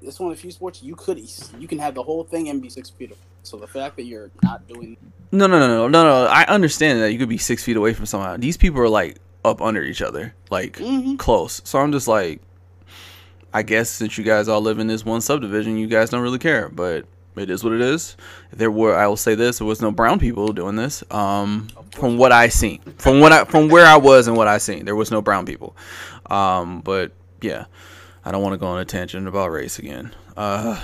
it's one of the few sports you could you can have the whole thing and be six feet away. So the fact that you're not doing no no no no no no I understand that you could be six feet away from someone. These people are like up under each other, like mm-hmm. close. So I'm just like, I guess since you guys all live in this one subdivision, you guys don't really care. But it is what it is. There were, I will say this, there was no brown people doing this. Um, from what I seen, from what I, from where I was and what I seen, there was no brown people. Um, but yeah, I don't want to go on a tangent about race again. Uh,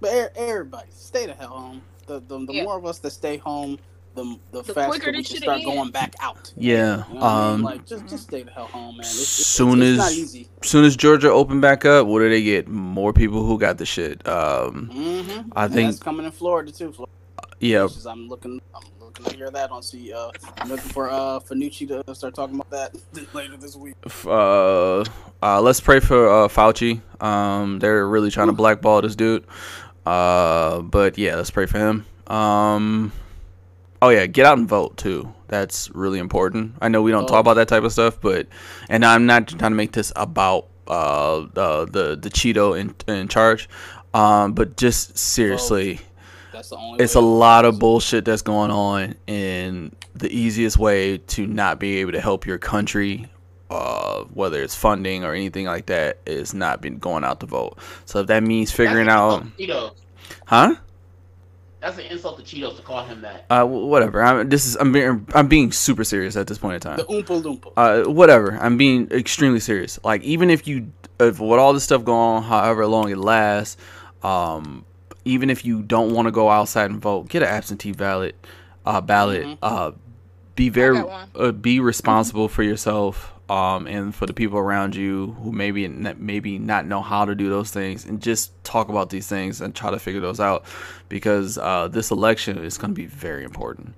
But everybody, stay the hell home. The the, the Yeah. more of us that stay home, the the, The faster quicker we can start ends. going back out. yeah. You know what I mean? Um, like just just stay the hell home, man. It's, it's, soon it's, it's not as- easy. soon as Georgia opened back up, what do they get? More people who got the shit. Um, Mm-hmm. I think- that's coming in Florida too. Florida. yeah. I'm looking. I'm looking to hear that on see. Uh, I'm looking for uh Fanucci to start talking about that later this week. uh, uh, let's pray for uh, Fauci. Um, they're really trying to blackball this dude. Uh, but yeah, let's pray for him. Um, oh yeah, get out and vote too. That's really important. I know we don't Oh. talk about that type of stuff, but and I'm not trying to make this about uh the the the Cheeto in in charge. Um, but just seriously That's the only. it's a lot of bullshit that's going on and the easiest way to not be able to help your country uh, whether it's funding or anything like that is not been going out to vote so if that means figuring out huh That's an insult to Cheetos to call him that. uh, whatever I'm, this is I'm being, I'm being super serious at this point in time The oompa loompa. uh, whatever. I'm being extremely serious. Like even if you, if with all this stuff going on, however long it lasts, um, even if you don't want to go outside and vote, get an absentee ballot, uh, ballot. Mhm. Uh, be very, uh, be responsible for yourself, um, and for the people around you who maybe maybe not know how to do those things, and just talk about these things and try to figure those out, because uh, this election is going to be very important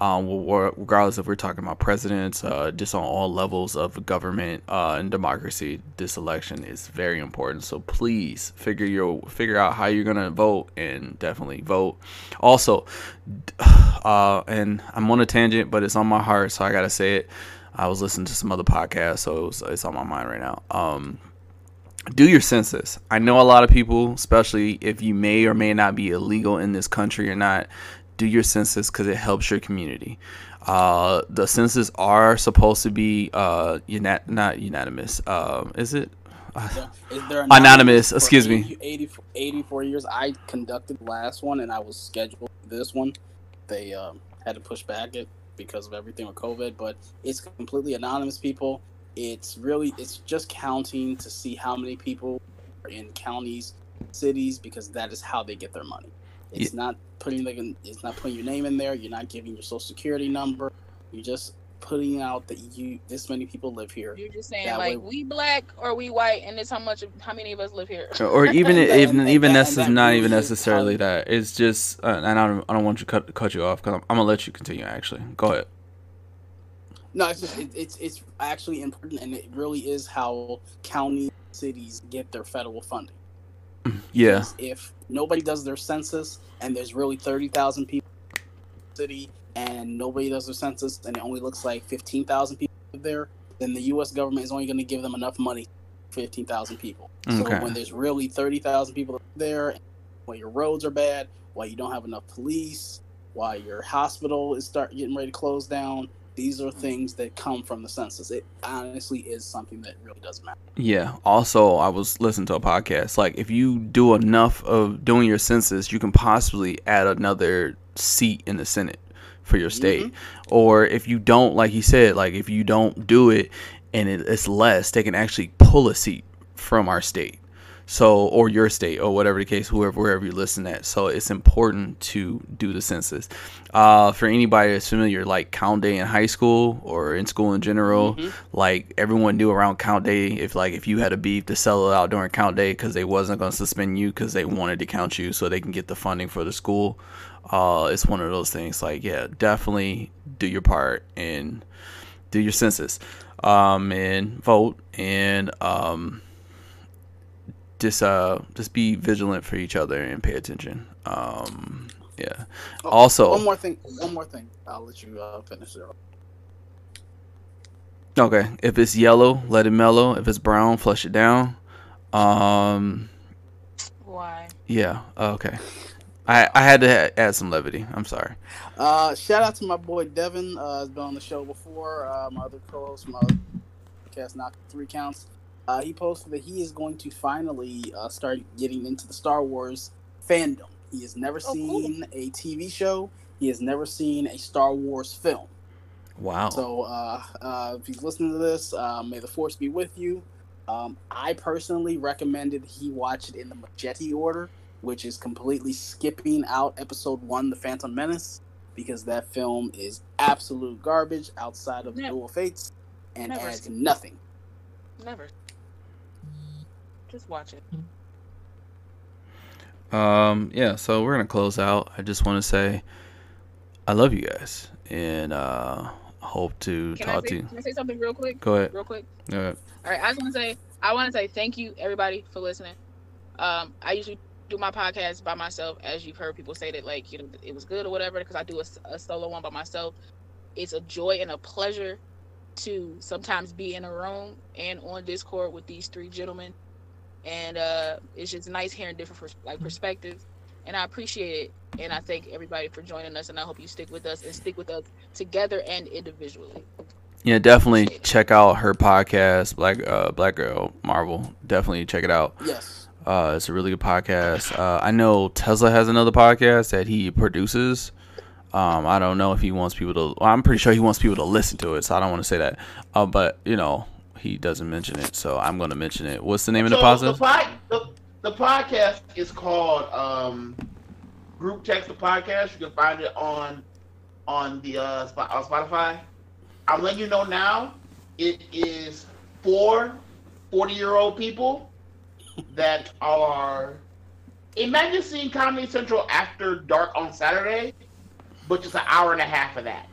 um, regardless if we're talking about presidents, uh, just on all levels of government uh, and democracy, this election is very important. So please figure your figure out how you're gonna vote and definitely vote. Also, uh, and I'm on a tangent, but it's on my heart, so I gotta say it. I was listening to some other podcasts, so it was, it's on my mind right now. Um, do your census. I know a lot of people, especially if you may or may not be illegal in this country or not, do your census because it helps your community. Uh, the census are supposed to be uh, uni- not unanimous. Um, is it? Yeah. Is there Anonymous, for excuse me. 80, 80 84 years. I conducted the last one, and I was scheduled this one. They um, had to push back it because of everything with COVID, but it's completely anonymous. People, it's really it's just counting to see how many people are in counties, cities, because that is how they get their money. It's not putting like it's not putting your name in there. You're not giving your social security number. You're just putting out that you this many people live here. You're just saying That like way- we black or we white, and it's how much, how many of us live here. Or even And that- even and even that- that's that not even necessarily how- that. It's just, uh, and I don't I don't want to cut cut you off because I'm, I'm gonna let you continue. Actually, go ahead. No, it's just it, it's it's actually important, and it really is how county cities get their federal funding. Yeah, Because If nobody does their census, and there's really thirty thousand people in the city, and nobody does their census, and it only looks like fifteen thousand people live there, then the U.S. government is only going to give them enough money, fifteen thousand people. Okay. So when there's really thirty thousand people there, while your roads are bad, while you don't have enough police, while your hospital is start getting ready to close down, these are things that come from the census. It honestly is something that really does matter. yeah. Also, I was listening to a podcast. Like, if you do enough of doing your census, you can possibly add another seat in the Senate for your state. Or if you don't, like he said, like if you don't do it and it, it's less, they can actually pull a seat from our state. So, or your state, or whatever the case, whoever wherever you listen at. So, it's important to do the census. Uh, for anybody that's familiar, like count day in high school or in school in general, Mhm. like everyone knew around count day if like if you had a beef to sell it out during count day because they wasn't going to suspend you because they wanted to count you so they can get the funding for the school. Uh, it's one of those things. Like, yeah, definitely do your part and do your census, um, and vote and um just uh just be vigilant for each other and pay attention. Um yeah. Oh, Also One more thing. One more thing. I'll let you uh, finish it. Okay. If it's yellow, let it mellow. If it's brown, flush it down. Um Why? yeah, okay. I I had to add some levity. I'm sorry. Uh, shout out to my boy Devin. Uh, has been on the show before. Uh, my other co-host, my other podcast, knock three counts. Uh, he posted that he is going to finally uh, start getting into the Star Wars fandom. He has never Oh, cool. seen a TV show. He has never seen a Star Wars film. Wow. So uh, uh, if he's listening to this, uh, may the force be with you. Um, I personally recommended he watch it in the Machete order, which is completely skipping out Episode One, The Phantom Menace, because that film is absolute garbage outside of Never. Dual Fates and Never adds nothing. Never. Just watch it. Um, yeah, so we're gonna close out. I just want to say, I love you guys, and uh, hope to Can talk say, to you. can I say something real quick? Go ahead. Real quick. Go ahead. All right, I just want to say, I want to say thank you, everybody, for listening. Um, I usually do my podcast by myself, as you've heard people say that, like, you know, it was good or whatever, because I do a, a solo one by myself. It's a joy and a pleasure to sometimes be in a room and on Discord with these three gentlemen, and uh, it's just nice hearing different pers- like perspectives, and I appreciate it, and I thank everybody for joining us, and I hope you stick with us and stick with us together and individually. Yeah, definitely check out her podcast, Black uh, Black Girl Marvel. Definitely check it out. Yes. Uh, it's a really good podcast. Uh, I know Tezla has another podcast that he produces. Um, I don't know if he wants people to. Well, I'm pretty sure he wants people to listen to it, so I don't want to say that. Uh, but you know, he doesn't mention it, so I'm going to mention it. What's the name of the podcast? The, pod, the, the podcast is called um, Group Text the Podcast. You can find it on on the uh, on Spotify. I'm letting you know now. It is for 40 year old people that are imagine seeing Comedy Central after dark on Saturday, but just an hour and a half of that.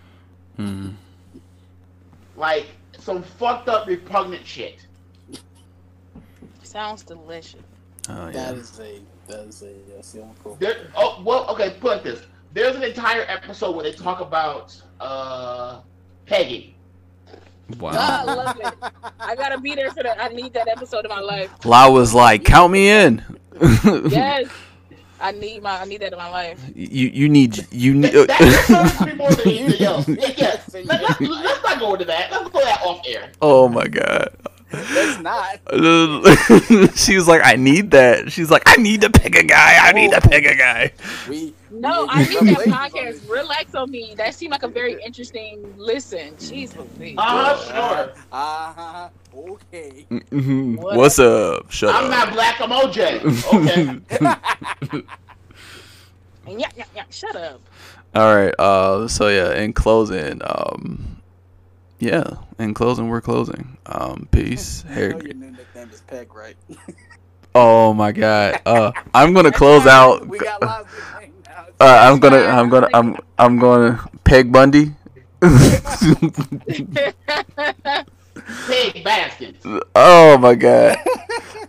Mhm. Like some fucked up repugnant shit. Sounds delicious. Oh yeah. That is a that is a that's the only cool. There, oh well, okay. Put like this: there's an entire episode where they talk about uh, pegging. Wow. Ah, I love it. I gotta be there for that. I need that episode of my life. La was like, "Count me in." Yes, I need my. I need that in my life. you you need you need. That, that deserves me more than anything else. Yeah, yes. Let, us let's not go into that. Let's go that off air. oh my god. That's not. she was like, I need that. She's like, I need to pick a guy. I need to pick a guy. We No, we- I need that podcast. this. Relax on me. That seemed like a very interesting listen. Jeez, Louise. Uh, sure. Uh, okay. Mhm. What? What's up? Shut up. I'm up. not black. I'm OJ. Okay. yeah, yeah, yeah. Shut up. All right. Uh. So yeah. In closing. Um. Yeah. In closing, we're closing. Um. Peace. You Harry. your new nickname is Peg, right? Oh my God. Uh. I'm gonna close out. We got lots of nicknames now. Uh, I'm gonna. I'm gonna. I'm. I'm gonna. Peg Bundy. Pig Baskins. Oh my god.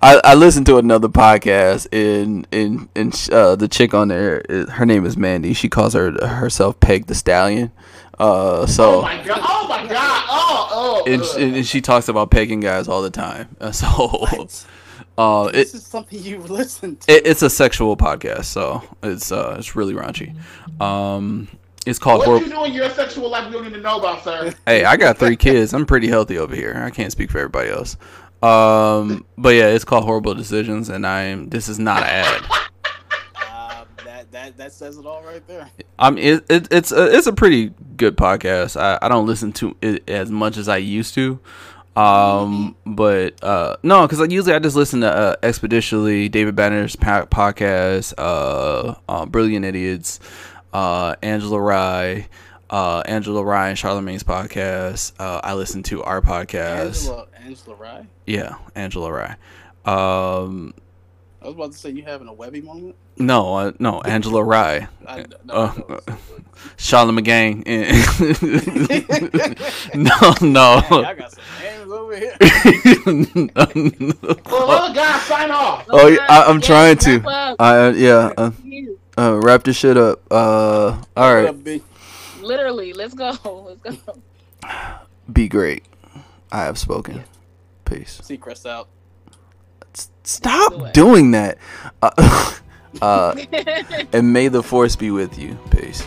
I, I listened to another podcast and and and uh, the chick on there, her name is Mandy. She calls her herself Peg the Stallion. Uh so. Oh my god. Oh my god. Oh oh. and, ugh. and she talks about pegging guys all the time. Uh, So What? uh it, This is something you've listened to. it it's a sexual podcast, so it's uh it's really raunchy. Um it's called what Hor- you do in your sexual life we don't need to know about, sir? Hey, I got three kids. I'm pretty healthy over here. I can't speak for everybody else. Um, but yeah, it's called Horrible Decisions, and I'm. This is not an ad. That that says it all right there. I'm. It, it, it's a, it's a pretty good podcast. I, I don't listen to it as much as I used to. Um, but uh, no, because like, usually I just listen to uh, Expeditionally, David Banner's podcast, uh, uh, Brilliant Idiots, uh, Angela Rye, uh, Angela Rye and Charlamagne's podcast. Uh, I listen to our podcast. Angela Angela Rye. Yeah, Angela Rye. Um, I was about to say you having a Webby moment. no, uh, no, Angela Rye. I, no, Uh, no, it's- Charlamagne. no, no. Dang, I got some names over here. Well, other guys, sign off. Oh, yeah, I- I'm Yes, trying to. wrap up. I yeah. Uh, uh, wrap this shit up. Uh, all What right. up, Literally, let's go. Let's go. Be great. I have spoken. Peace. Seacrest out. Stop doing that. Uh, uh, and may the force be with you. Peace.